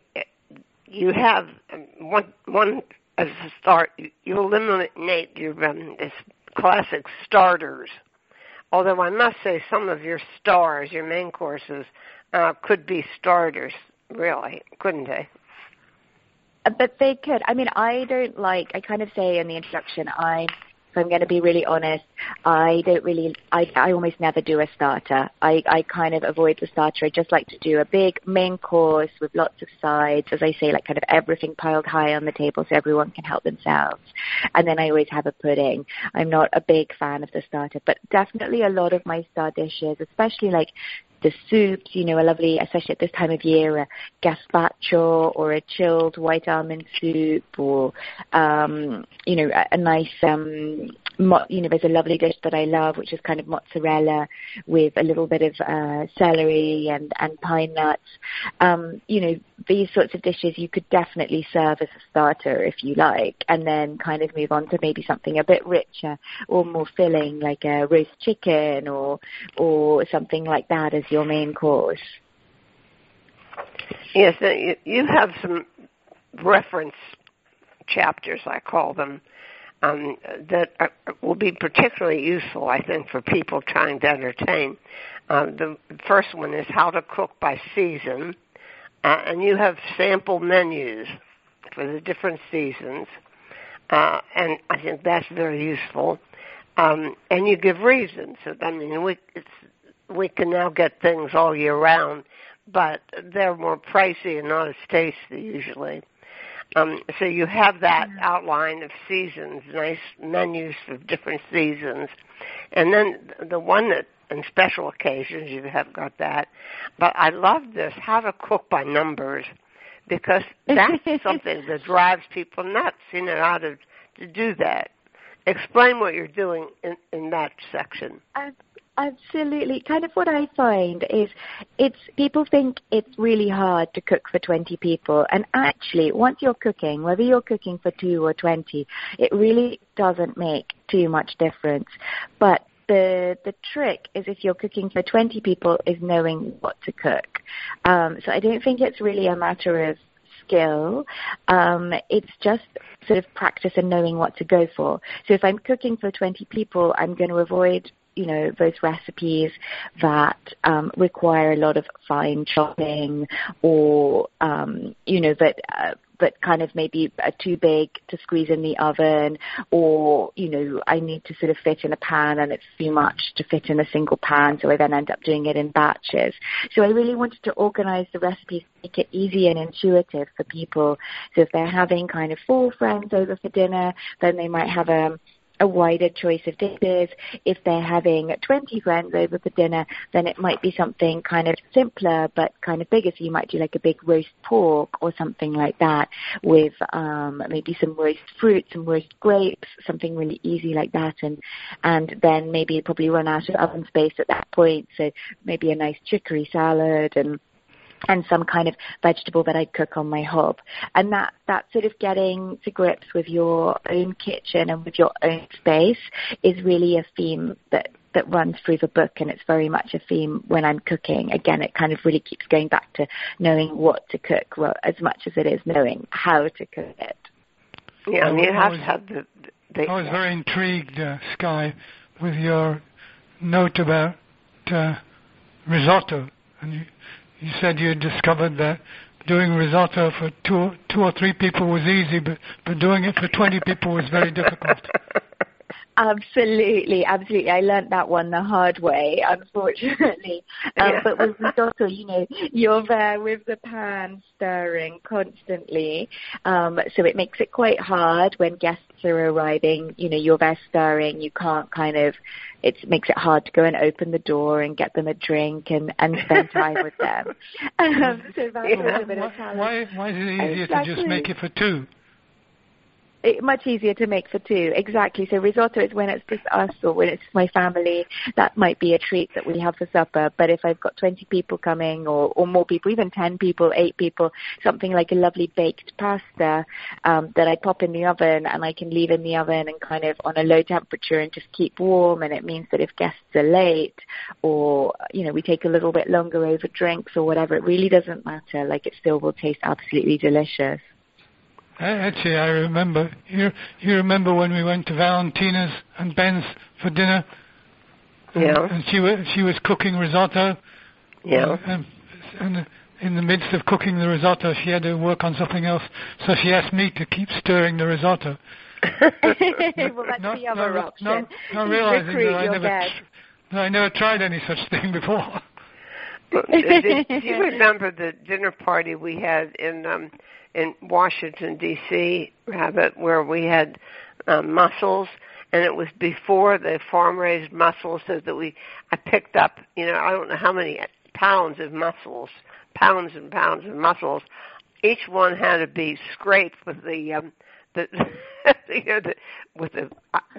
you have um, one one as a start. You eliminate your um, this classic starters. Although I must say, some of your stars, your main courses, uh, could be starters. Really, couldn't they? Uh, But they could. I mean, I don't like. I kind of say in the introduction, I. If I'm going to be really honest, I don't really. I I almost never do a starter. I I kind of avoid the starter. I just like to do a big main course with lots of sides, as I say, like kind of everything piled high on the table so everyone can help themselves. And then I always have a pudding. I'm not a big fan of the starter, but definitely a lot of my star dishes, especially like the soups, you know, a lovely, especially at this time of year, a gazpacho or a chilled white almond soup or, um, you know, a, a nice, um, you know, there's a lovely dish that I love, which is kind of mozzarella with a little bit of uh, celery and, and pine nuts. Um, you know, these sorts of dishes you could definitely serve as a starter if you like, and then kind of move on to maybe something a bit richer or more filling, like a roast chicken or or something like that as your main course. Yes, you have some reference chapters, I call them, um, that are, will be particularly useful, I think, for people trying to entertain. Uh, the first one is how to cook by season, uh, and you have sample menus for the different seasons, uh, and I think that's very useful. Um, and you give reasons. I mean, we we can now get things all year round, but they're more pricey and not as tasty usually. Um, so you have that outline of seasons, nice menus for different seasons, and then the one that in special occasions you have got that. But I love this how to cook by numbers because that's something that drives people nuts. You know how to to do that. Explain what you're doing in in that section. Absolutely. Kind of what I find is it's people think it's really hard to cook for 20 people and actually once you're cooking, whether you're cooking for 2 or 20, it really doesn't make too much difference. But the the trick is if you're cooking for 20 people is knowing what to cook. Um, so I don't think it's really a matter of skill. Um, it's just sort of practice and knowing what to go for. So if I'm cooking for 20 people, I'm going to avoid you know, those recipes that um, require a lot of fine chopping or, um, you know, that uh, but kind of maybe are too big to squeeze in the oven or, you know, I need to sort of fit in a pan and it's too much to fit in a single pan, so I then end up doing it in batches. So I really wanted to organize the recipes make it easy and intuitive for people. So if they're having kind of four friends over for dinner, then they might have a a wider choice of dishes. If they're having 20 friends over for dinner, then it might be something kind of simpler but kind of bigger. So you might do like a big roast pork or something like that with um, maybe some roast fruit, some roast grapes, something really easy like that. And and then maybe probably run out of oven space at that point. So maybe a nice chicory salad and and some kind of vegetable that I'd cook on my hob. And that, that sort of getting to grips with your own kitchen and with your own space is really a theme that, that runs through the book and it's very much a theme when I'm cooking. Again, it kind of really keeps going back to knowing what to cook well, as much as it is knowing how to cook it. Yeah, and you have to have the, the I was very intrigued, uh, Skye, with your note about uh, risotto. And you, you said you had discovered that doing risotto for two, two or three people was easy, but, but doing it for 20 people was very difficult. Absolutely, absolutely. I learned that one the hard way, unfortunately. Um, yeah. But with risotto, you know, you're there with the pan stirring constantly, um, so it makes it quite hard when guests are arriving. You know, you're there stirring. You can't kind of. It makes it hard to go and open the door and get them a drink and and spend time with them. Um, so that's yeah. a bit of a challenge. Why, why is it easier exactly. to just make it for two? It, much easier to make for two. Exactly. So risotto is when it's just us or when it's my family. That might be a treat that we have for supper. But if I've got 20 people coming or, or more people, even 10 people, 8 people, something like a lovely baked pasta um, that I pop in the oven and I can leave in the oven and kind of on a low temperature and just keep warm. And it means that if guests are late or, you know, we take a little bit longer over drinks or whatever, it really doesn't matter. Like it still will taste absolutely delicious. Actually, I remember. You you remember when we went to Valentina's and Ben's for dinner? Yeah. And she was she was cooking risotto. Yeah. And, and in the midst of cooking the risotto, she had to work on something else, so she asked me to keep stirring the risotto. well, that's not, the other not, option. Not, not realizing that I never, tr- I never tried any such thing before. do you remember the dinner party we had in um in Washington D.C. Rabbit, where we had um, mussels, and it was before the farm raised mussels, so that we I picked up, you know, I don't know how many pounds of mussels, pounds and pounds of mussels. Each one had to be scraped with the um, the, you know, the with the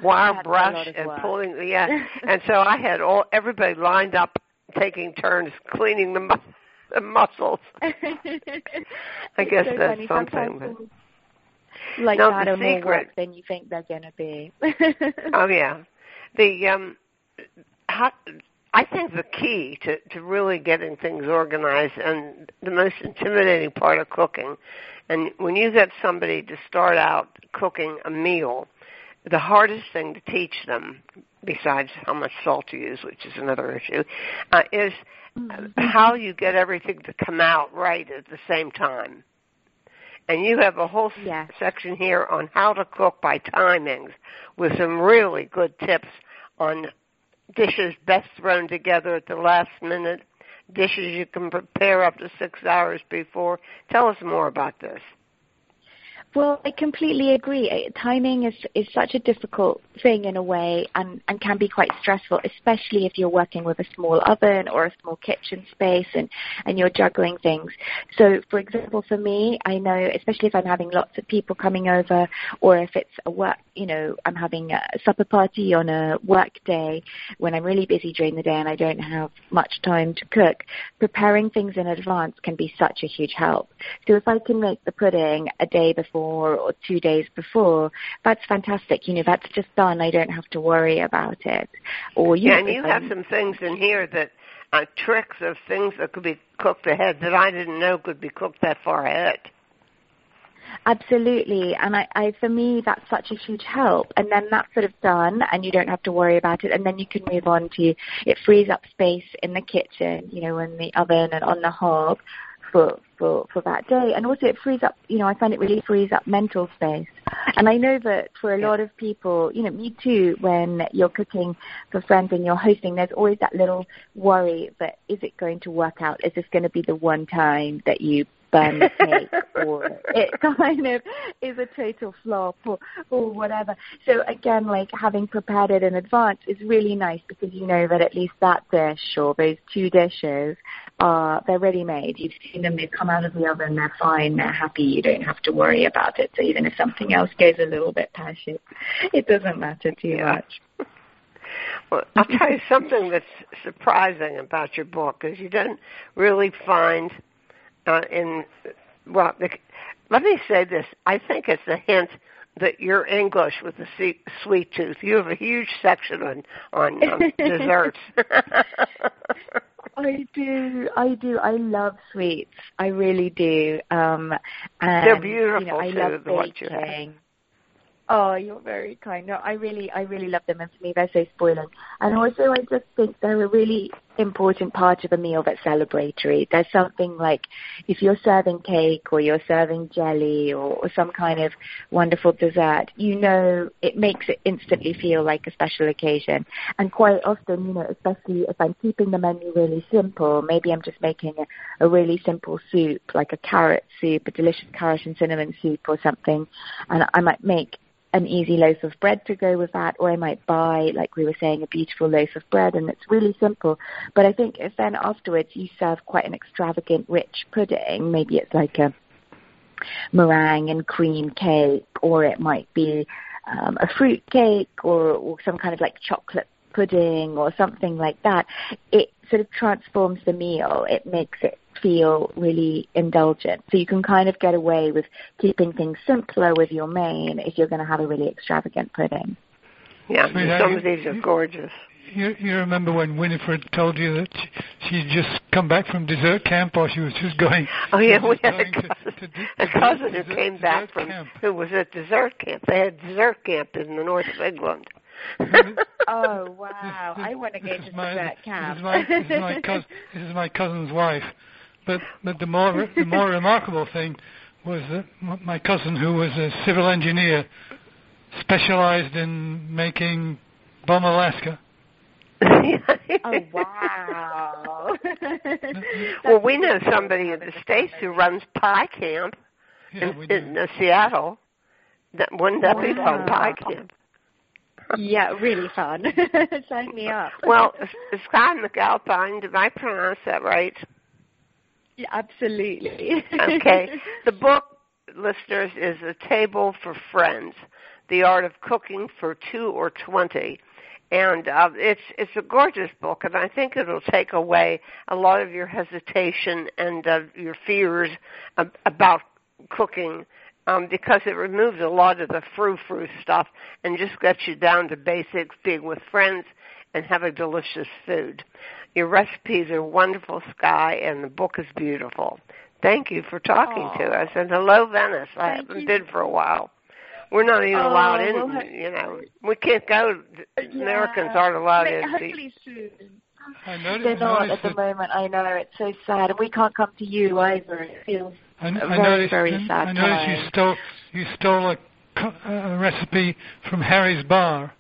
wire brush and pulling, the yeah. and so I had all everybody lined up, taking turns cleaning the the mussels. I guess so that's funny. something. But like no, that the secret, more work than you think they're going to be. oh yeah, the um, how, I think the key to to really getting things organized and the most intimidating part of cooking, and when you get somebody to start out cooking a meal, the hardest thing to teach them, besides how much salt to use, which is another issue, uh, is mm-hmm. how you get everything to come out right at the same time. And you have a whole yes. section here on how to cook by timings with some really good tips on dishes best thrown together at the last minute, dishes you can prepare up to six hours before. Tell us more about this. Well, I completely agree. Uh, timing is is such a difficult thing in a way, and and can be quite stressful, especially if you're working with a small oven or a small kitchen space, and and you're juggling things. So, for example, for me, I know, especially if I'm having lots of people coming over, or if it's a work, you know, I'm having a supper party on a work day when I'm really busy during the day and I don't have much time to cook. Preparing things in advance can be such a huge help. So if I can make the pudding a day before before or two days before, that's fantastic. You know, that's just done. I don't have to worry about it. Or you yeah, and you have some things in here that are tricks of things that could be cooked ahead that I didn't know could be cooked that far ahead. Absolutely. And I, I, for me, that's such a huge help. And then that's sort of done and you don't have to worry about it. And then you can move on to, it frees up space in the kitchen, you know, in the oven and on the hob for, for, for that day. And also it frees up, you know, I find it really frees up mental space. And I know that for a lot of people, you know, me too, when you're cooking for friends and you're hosting, there's always that little worry that is it going to work out? Is this going to be the one time that you the cake or it kind of is a total flop or, or whatever. So again, like having prepared it in advance is really nice because you know that at least that dish or those two dishes are, they're ready made. You've seen them, they've come out of the oven, they're fine, they're happy, you don't have to worry about it. So even if something else goes a little bit pear it doesn't matter too yeah. much. Well, I'll tell you something that's surprising about your book is you don't really find uh, in well, the, let me say this. I think it's a hint that you're English with a sweet tooth. You have a huge section on on um, desserts. I do, I do. I love sweets. I really do. Um, and, They're beautiful you know, I too. Love the what you have. Oh, you're very kind. No, I really, I really love them, and for me, they're so spoiling. And also, I just think they're a really important part of a meal that's celebratory. There's something like if you're serving cake or you're serving jelly or, or some kind of wonderful dessert, you know, it makes it instantly feel like a special occasion. And quite often, you know, especially if I'm keeping the menu really simple, maybe I'm just making a, a really simple soup, like a carrot soup, a delicious carrot and cinnamon soup or something, and I might make an easy loaf of bread to go with that, or I might buy, like we were saying, a beautiful loaf of bread, and it's really simple. But I think if then afterwards you serve quite an extravagant, rich pudding, maybe it's like a meringue and cream cake, or it might be um, a fruit cake, or, or some kind of like chocolate pudding, or something like that. It sort of transforms the meal. It makes it feel really indulgent. So you can kind of get away with keeping things simpler with your main if you're going to have a really extravagant pudding. Yeah, some of these are gorgeous. You, you remember when Winifred told you that she, would just come back from dessert camp, or she was just going? Oh yeah, we had a cousin, to, to, a cousin who came back from camp. who was at dessert camp. They had dessert camp in the north of England. oh wow! This, this, I want to go to my, dessert camp. This is my, this is my, cousin, this is my cousin's wife. But but the more the more remarkable thing was that my cousin, who was a civil engineer, specialized in making bomb Alaska. oh wow! well, we know somebody in the states who runs pie camp yeah, in, in uh, Seattle. That wouldn't that wow. be fun? Pie camp. yeah, really fun. Sign me up. well, Scott McAlpine, did I pronounce that right? Yeah, absolutely. okay. The book, listeners, is A Table for Friends The Art of Cooking for Two or Twenty. And uh, it's it's a gorgeous book, and I think it'll take away a lot of your hesitation and uh, your fears ab- about cooking um, because it removes a lot of the frou-frou stuff and just gets you down to basics, being with friends and having delicious food. Your recipes are wonderful, Skye, and the book is beautiful. Thank you for talking Aww. to us. And hello, Venice. I haven't you. been for a while. We're not even oh, allowed in. Well, you know, we can't go. Yeah. Americans aren't allowed in. in. Hopefully soon. I noticed, They're not at the that, moment. I know it's so sad, and we can't come to you either. It feels I, a I very, noticed, very sad I noticed time. you stole you stole a, a recipe from Harry's bar.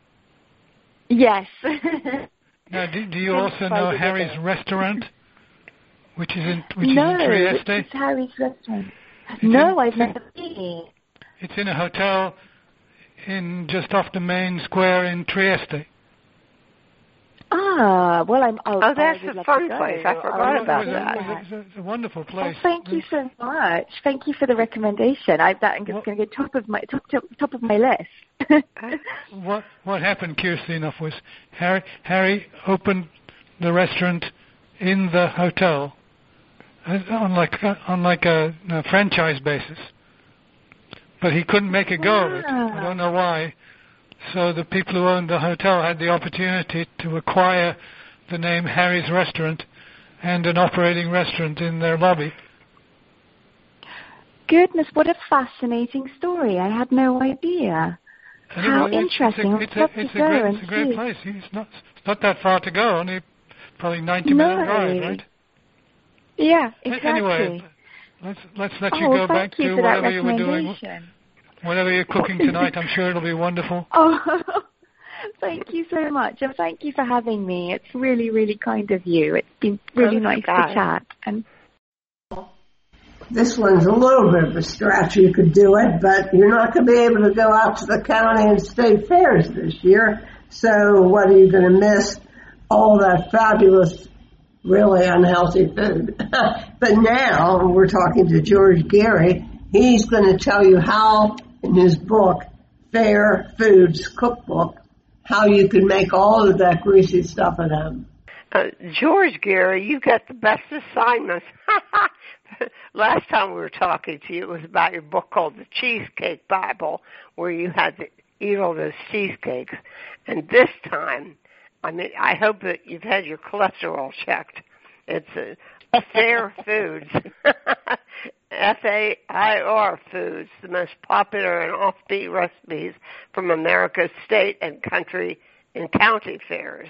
Yes. Now, do, do you also know Harry's restaurant, which is in which no, is in Trieste? it's Harry's restaurant. It's no, in, I've never been. It's in a hotel in just off the main square in Trieste. Ah, well, I'm. I'll, Oh, that's I a fun place. I forgot I'll about it that. A, a, it's a wonderful Oh, place. thank you so much. Thank you for the recommendation. I that is What- going to go top of my top, top top of my list. What what happened, curiously enough, was Harry Harry opened the restaurant in the hotel uh, on like uh, on like a, a franchise basis, but he couldn't make a go of it. I don't know why. So the people who owned the hotel had the opportunity to acquire the name Harry's Restaurant and an operating restaurant in their lobby. goodness, what a fascinating story. I had no idea. How interesting. It's, a, it's, a, it's, a, great, it's a great place. It's not, it's not that far to go, only probably 90 no. minute drive, right? Yeah, exactly. Anyway, let's, let's let oh, you go back you to whatever you were doing. Whatever you're cooking tonight, I'm sure it'll be wonderful. Oh, thank you so much. And thank you for having me. It's really, really kind of you. It's been really oh, nice God. to chat. And this one's a little bit of a stretch. You could do it, but you're not going to be able to go out to the county and state fairs this year. So what are you going to miss? All that fabulous, really unhealthy food. but now we're talking to George Geary. He's going to tell you how, in his book, Fair Foods Cookbook, how you can make all of that greasy stuff at home. Uh, George Geary, you got the best assignments. last time we were talking to you, it was about your book called The Cheesecake Bible, where you had to eat all those cheesecakes. And this time, I mean, I hope that you've had your cholesterol checked. It's a Fair Foods, F-A-I-R Foods, the most popular and offbeat recipes from America's state and country and county fairs.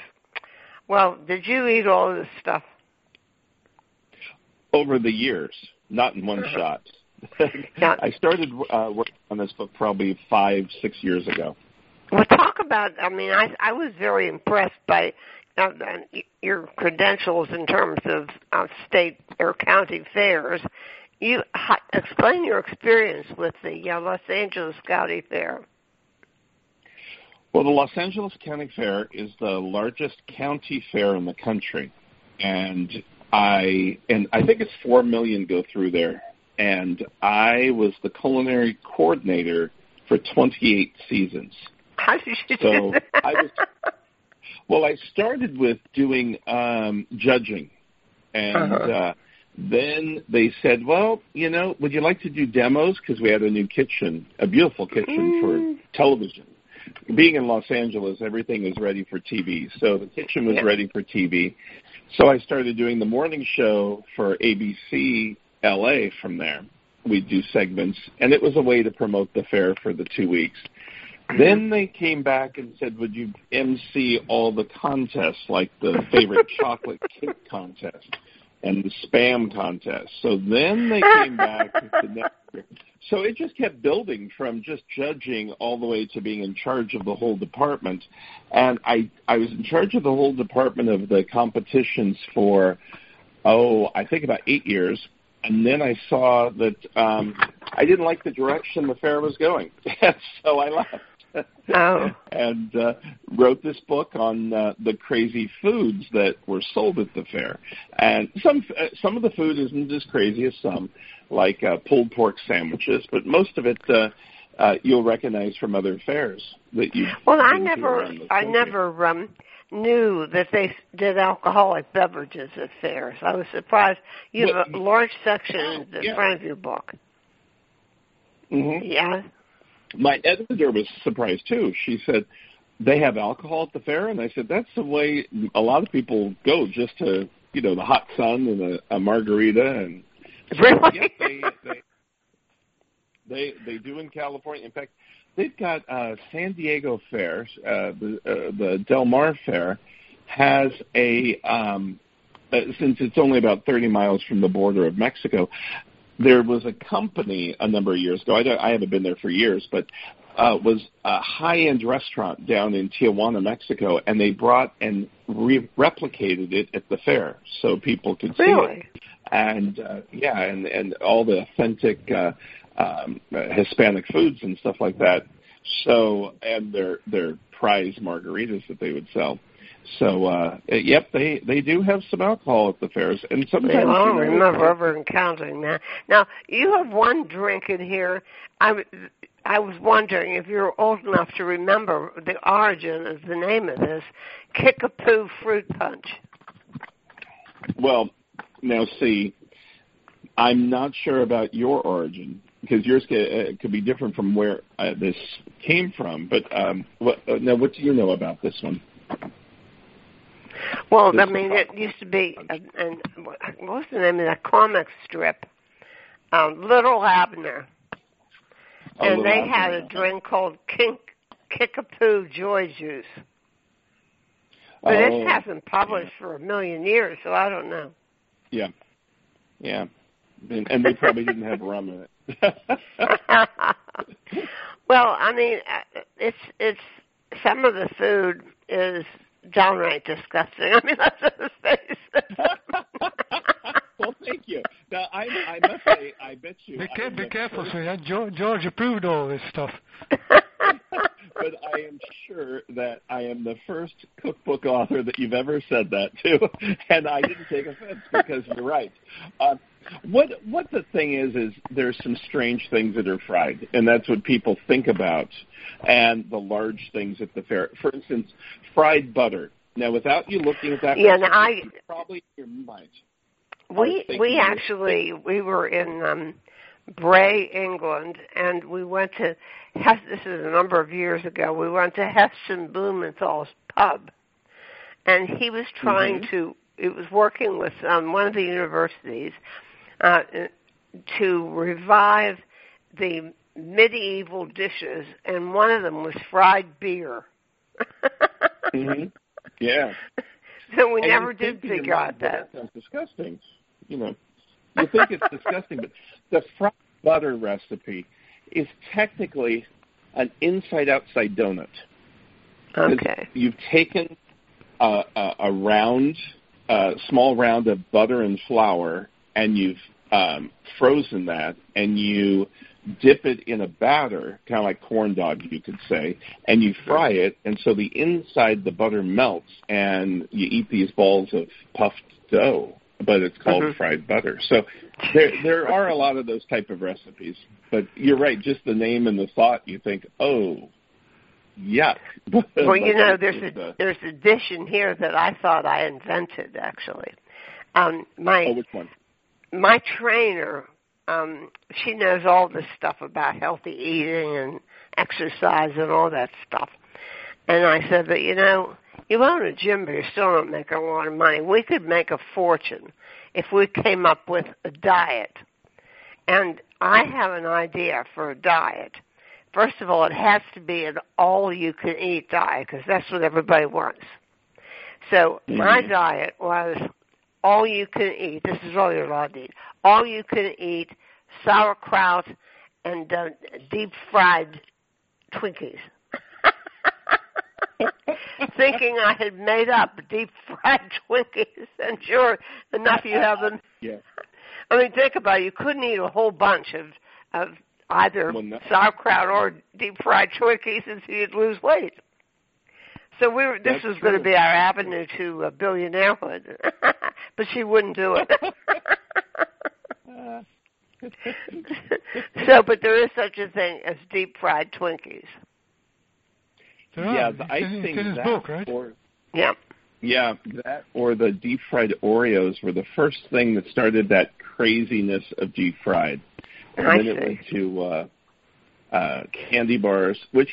Well, did you eat all of this stuff? over the years, not in one shot. I started uh, working on this book probably five, six years ago. Well, talk about. I mean, I I was very impressed by uh, your credentials in terms of uh, state or county fairs. You ha, explain your experience with the uh, Los Angeles County Fair. Well, the Los Angeles County Fair is the largest county fair in the country, and I and I think it's four million go through there, and I was the culinary coordinator for 28 seasons. How did you so do that? I was, well, I started with doing um, judging, and uh-huh. uh, then they said, "Well, you know, would you like to do demos? Because we had a new kitchen, a beautiful kitchen mm. for television." Being in Los Angeles, everything is ready for TV. So the kitchen was yeah. ready for TV. So I started doing the morning show for ABC LA from there. We'd do segments, and it was a way to promote the fair for the two weeks. Then they came back and said, "Would you MC all the contests, like the favorite chocolate cake contest and the spam contest?" So then they came back to next year. So it just kept building from just judging all the way to being in charge of the whole department. And I, I was in charge of the whole department of the competitions for, oh, I think about eight years. And then I saw that um, I didn't like the direction the fair was going. so I left. Oh. and uh, wrote this book on uh, the crazy foods that were sold at the fair. And some uh, some of the food isn't as crazy as some, like uh, pulled pork sandwiches, but most of it uh, uh, you'll recognize from other fairs that you. Well, I never, I never um, knew that they did alcoholic beverages at fairs. I was surprised. You have a large section in the yeah. front of your book. Mm-hmm. Yeah. My editor was surprised too. She said, "They have alcohol at the fair," and I said, "That's the way a lot of people go, just to you know the hot sun and a, a margarita and." Really? Yeah, they, they they they do in California. In fact, they've got uh, San Diego Fair, uh, the uh, the Del Mar Fair, has a um, uh, since it's only about 30 miles from the border of Mexico. There was a company a number of years ago. I, I haven't been there for years, but uh, was a high-end restaurant down in Tijuana, Mexico, and they brought and re- replicated it at the fair so people could really? see it. And uh, yeah, and and all the authentic uh, um, Hispanic foods and stuff like that. So and their their prize margaritas that they would sell. So, uh, yep, they they do have some alcohol at the fairs, and sometimes. I don't remember ever encountering that. Now, you have one drink in here. I I was wondering if you're old enough to remember the origin of the name of this Kickapoo Fruit Punch. Well, now see, I'm not sure about your origin because yours could, uh, could be different from where uh, this came from. But um, what, uh, now, what do you know about this one? Well, I mean, it used to be, and what was the name of that comic strip? um, Little Abner, Oh, and Little they Abner. had a drink called Kink, Kickapoo Joy Juice. But Oh, it hasn't published for a million years, so I don't know. Yeah, yeah, and, and they probably didn't have rum in it. well, I mean, uh, it's it's some of the food is downright disgusting. I mean, that's just face it. well, thank you. Now, I, I must say, I bet you. Be, I ca- be careful, first- sir. George, George approved all this stuff. but I am sure that I am the first cookbook author that you've ever said that to, and I didn't take offense because you're right. Uh, what what the thing is is there's some strange things that are fried, and that's what people think about, and the large things at the fair. For instance, fried butter. Now, without you looking at that, Yeah, I- probably your mind. we we actually we were in um Bray, England, and we went to Hes- this is a number of years ago. We went to Heston Blumenthal's pub, and he was trying Mhm. to. It was working with um, one of the universities uh, to revive the medieval dishes, and one of them was fried beer. hmm Yeah. So we And never did think in your figure out that. That sounds disgusting. You know, you think it's disgusting, but the fried butter recipe is technically an inside-outside donut. 'Cause Okay. You've taken a, a, a round, a small round of butter and flour, and you've um, frozen that, and you dip it in a batter, kind of like corn dog, you could say, and you fry it, and so the inside the butter melts, and you eat these balls of puffed dough, but it's called Mhm. fried butter. So there there are a lot of those type of recipes, but you're right. Just the name and the thought, you think, oh, yuck. Well, you know, there's a uh, there's a dish in here that I thought I invented actually. Um, my oh, which one? my trainer, um, she knows all this stuff about healthy eating and exercise and all that stuff. And I said, but you know, you own a gym, but you still don't make a lot of money. We could make a fortune if we came up with a diet. And I have an idea for a diet. First of all, it has to be an all-you-can-eat diet because that's what everybody wants. So my Mhm. diet was all you can eat. This is all you're allowed to eat. All you can eat sauerkraut and uh, deep fried Twinkies. Thinking I had made up deep fried Twinkies, and sure enough, you have them. Yeah. I mean, think about it. You couldn't eat a whole bunch of of either Well, no. sauerkraut or deep fried Twinkies, and so you'd lose weight. So we were, this That's was going to be our avenue to uh, billionairehood, but she wouldn't do it. so, but there is such a thing as deep fried Twinkies. There yeah, are. the- It's I in, it's think in his that book, right? or Yeah. yeah, that or the deep fried Oreos were the first thing that started that craziness of deep fried. And I then it went to uh, uh, candy bars, which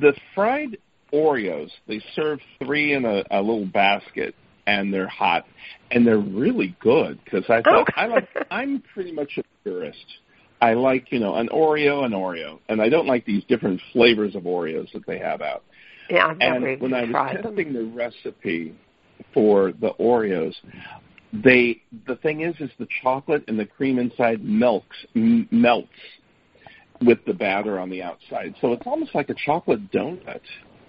the fried Oreos they serve three in a, a little basket, and they're hot, and they're really good because I thought Okay. I like I'm pretty much a purist. I like you know an Oreo, an Oreo, and I don't like these different flavors of Oreos that they have out. Yeah, I've never And even when I was tried them. testing the recipe for the Oreos, they the thing is, is the chocolate and the cream inside melts m- melts with the batter on the outside, so it's almost like a chocolate donut.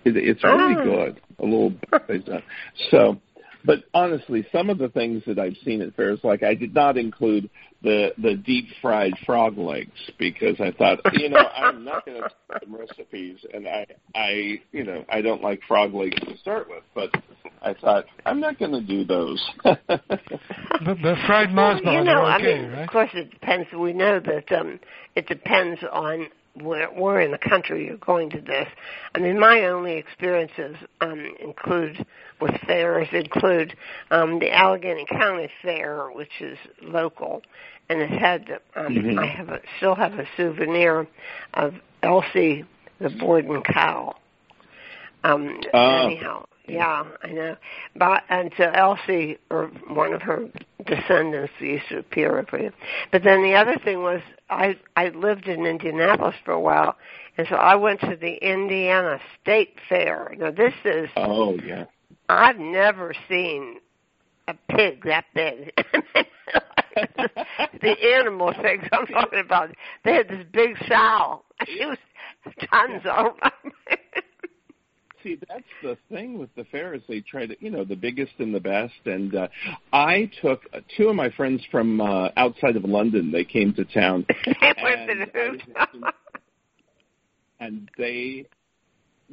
It, it's really Ah. good, a little bit done. So, but honestly, some of the things that I've seen at fairs, like I did not include the the deep fried frog legs because I thought, you know, I'm not going to some recipes, and I I you know I don't like frog legs to start with, but I thought I'm not going to do those. But the fried Mars Well, you know, are I mean, right? of course, it depends. We know that um, it depends on where, where in the country you're going to this. I mean, my only experiences um, include with fairs include um, the Allegheny County Fair, which is local, and it had. Um, Mhm. I have a, still have a souvenir of Elsie the Borden cow. Um, Ah. anyhow, Yeah, I know. But and so Elsie or one of her descendants used to appear with you. But then the other thing was I I lived in Indianapolis for a while and so I went to the Indiana State Fair. Now this is Oh yeah. I've never seen a pig that big. the animal things I'm talking about. They had this big sow. She was tons of See, that's the thing with the fair is they try to, you know, the biggest and the best. And uh, I took uh, two of my friends from uh, outside of London. They came to town. they went to the hoot. and they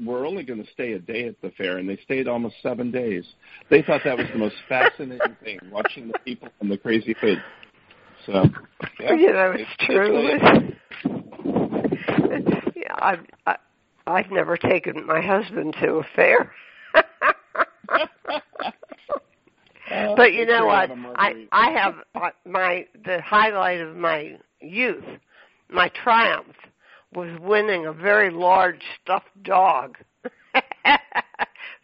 were only going to stay a day at the fair, and they stayed almost seven days. They thought that was the most fascinating thing, watching the people and the crazy food. So, yeah, you know, it's, it's true. It's, yeah, I've I, I've never taken my husband to a fair. but you know what? I I have uh, my the highlight of my youth, my triumph was winning a very large stuffed dog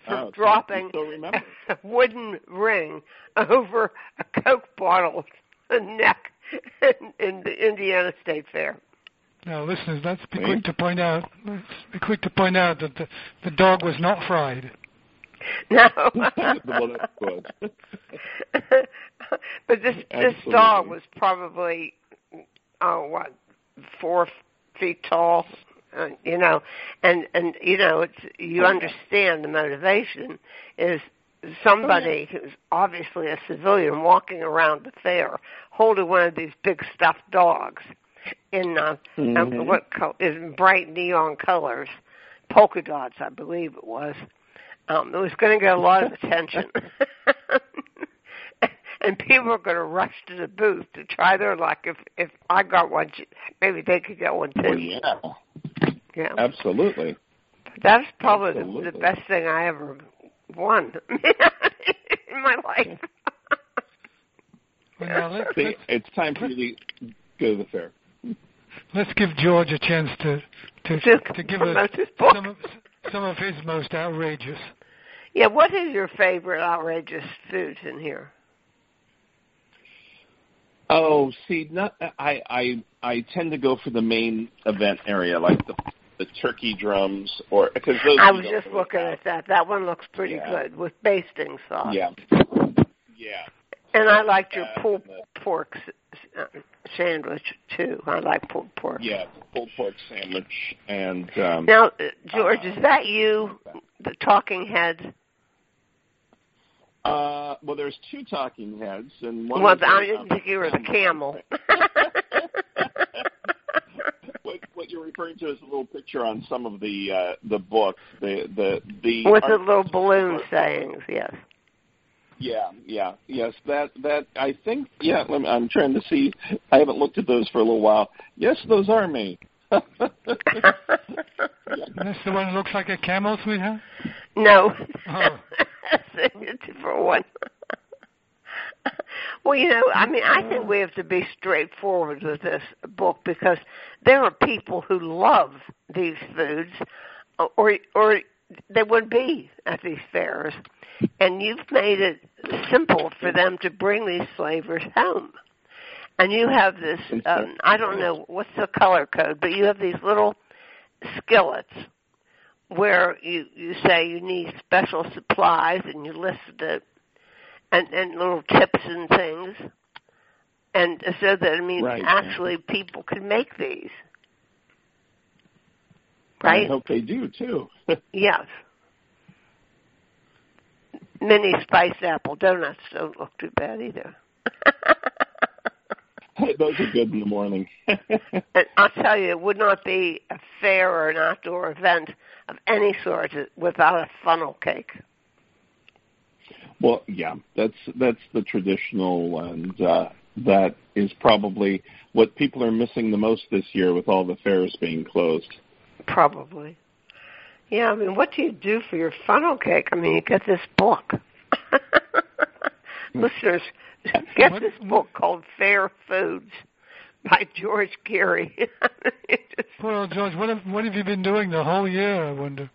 for oh, dropping a wooden ring over a Coke bottle neck in, in the Indiana State Fair. Now, listeners, let's be quick to point out. Let's be quick to point out that the, the dog was not fried. No. but this this dog was probably oh what four feet tall, uh, you know, and and you know it's you understand the motivation is somebody who's obviously a civilian walking around the fair holding one of these big stuffed dogs in uh, mm-hmm. um, what co- is bright neon colors, polka dots, I believe it was. Um, it was going to get a lot of attention. and people are going to rush to the booth to try their luck. If if I got one, maybe they could get one too. Well, yeah. Yeah. Absolutely. That's probably Absolutely. The, the best thing I ever won in my life. Well, now, let's, See, let's, it's time for you to go to the fair. Let's give George a chance to to, To to give us promote his book. some of, some of his most outrageous. Yeah, what is your favorite outrageous foods in here? Oh, see, not I I I tend to go for the main event area, like the the turkey drums, or because those. I was just looking have. at that. That one looks pretty Yeah. good with basting sauce. Yeah. Yeah. And I liked your Uh, pulled pork uh, sandwich too. I like pulled pork. Yeah, pulled pork sandwich and um Now, uh, George, is that you, the talking head? uh well there's two talking heads and one Well, I didn't think you were the camel. what what you're referring to is a little picture on some of the uh the books the the the With the little balloon sayings, yes. Yeah, yeah, yes. That that I think. Yeah, let me, I'm trying to see. I haven't looked at those for a little while. Yes, those are me. That's the one that looks like a camel, sweetheart. No. Oh. That's a different one. well, you know, I mean, I think we have to be straightforward with this book because there are people who love these foods, or or they would be at these fairs, and you've made it simple for them to bring these flavors home. And you have this, um, I don't know what's the color code, but you have these little skillets where you you say you need special supplies and you list it and and little tips and things and so that I mean Right. actually people can make these I hope they do too. yes mini spiced apple donuts don't look too bad either those are good in the morning. and I'll tell you it would not be a fair or an outdoor event of any sort without a funnel cake well, yeah, that's that's the traditional, and uh, that is probably what people are missing the most this year with all the fairs being closed. Probably. Yeah, I mean, what do you do for your funnel cake? I mean, you get this book. Listeners, get What- this book called Fair Foods by George Geary. It just- Poor old George. What have what have you been doing the whole year? I wonder.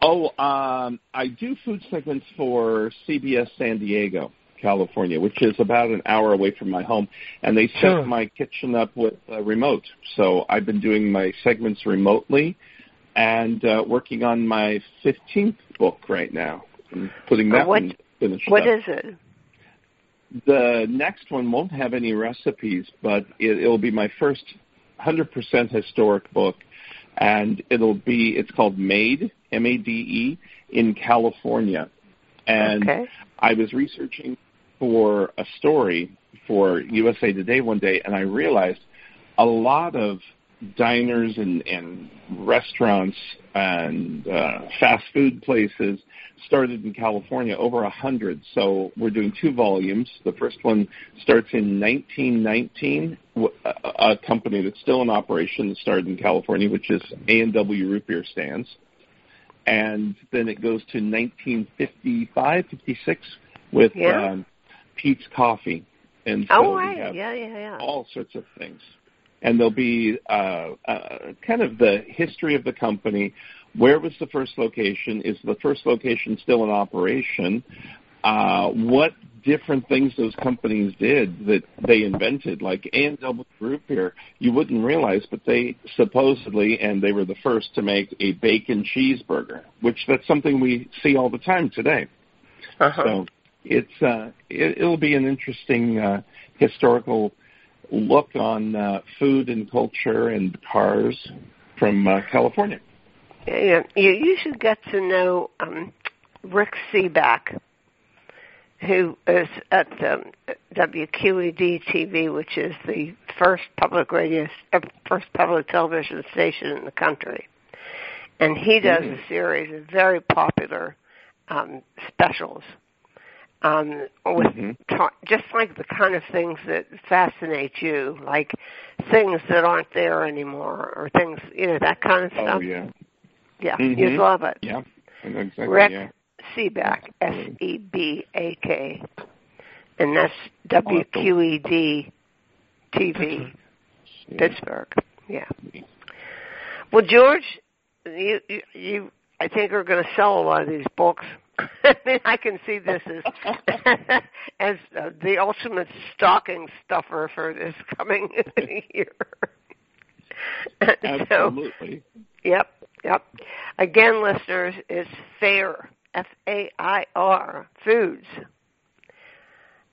Oh, um, I do food segments for CBS San Diego, California, which is about an hour away from my home, and they set Sure. my kitchen up with a remote. So I've been doing my segments remotely, and uh, working on my 15th book right now, and putting that What- one finished What up. is it? The next one won't have any recipes, but it, it'll be my first 100% historic book, and it'll be it's called Made M A D E in California, and Okay. I was researching for a story for USA Today one day, and I realized a lot of diners and, and restaurants and uh, fast food places started in California, over a hundred. So we're doing two volumes. The first one starts in 1919, a company that's still in operation that started in California, which is A&W Root Beer Stands. And then it goes to 1955, 56 with Yeah. um, Peet's Coffee. And so oh, we right. have Yeah, yeah, yeah. all sorts of things. And there'll be uh, uh, kind of the history of the company. Where was the first location? Is the first location still in operation? Uh, what different things those companies did that they invented, like A&W Root Beer, you wouldn't realize, but they supposedly, and they were the first to make a bacon cheeseburger, which that's something we see all the time today. Uh-huh. So it's uh, it, it'll be an interesting uh, historical look on uh, food and culture and cars from uh, California. Yeah, you, you should get to know um, Rick Sebak, who is at um, WQED TV, which is the first public radio, uh, first public television station in the country, and he does Mhm. a series of very popular um, specials. Um, with Mhm. ta- just like the kind of things that fascinate you, like things that aren't there anymore, or things you know that kind of stuff. Oh stuff. yeah, Yeah, Mhm. you'd love it. yeah, exactly. Rick Yeah. Sebak, S E B A K, and that's WQED TV, Pittsburgh. Yeah. Well, George, you you, you I think are going to sell a lot of these books. I mean, I can see this as as uh, the ultimate stocking stuffer for this coming year. so, Absolutely. Yep, yep. Again, listeners, it's FAIR, F A I R, foods.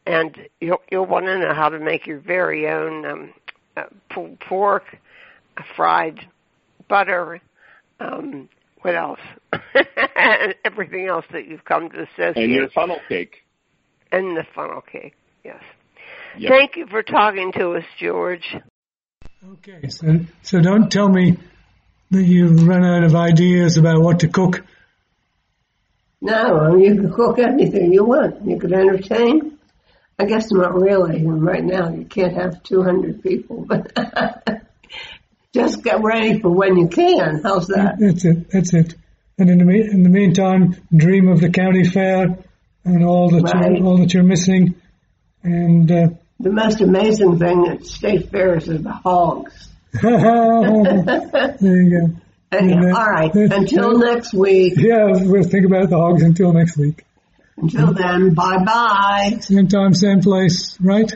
And you'll, you'll want to know how to make your very own um, uh, pulled pork, uh, fried butter, um, what else? and everything else that you've come to associate. And your funnel cake. And the funnel cake, yes. Yep. Thank you for talking to us, George. Okay, so so don't tell me that you've run out of ideas about what to cook. No, you can cook anything you want. You could entertain. I guess not really. And right now you can't have 200 people, but just get ready for when you can. How's that? That's it. That's it. And in the me- in the meantime, dream of the county fair and all that Right. you're, all that you're missing. And uh, The most amazing thing at state fairs is the hogs. there you go. Yeah. all right. Until next week. Yeah, we'll think about the hogs until next week. Until then, bye bye. Same time, same place, right?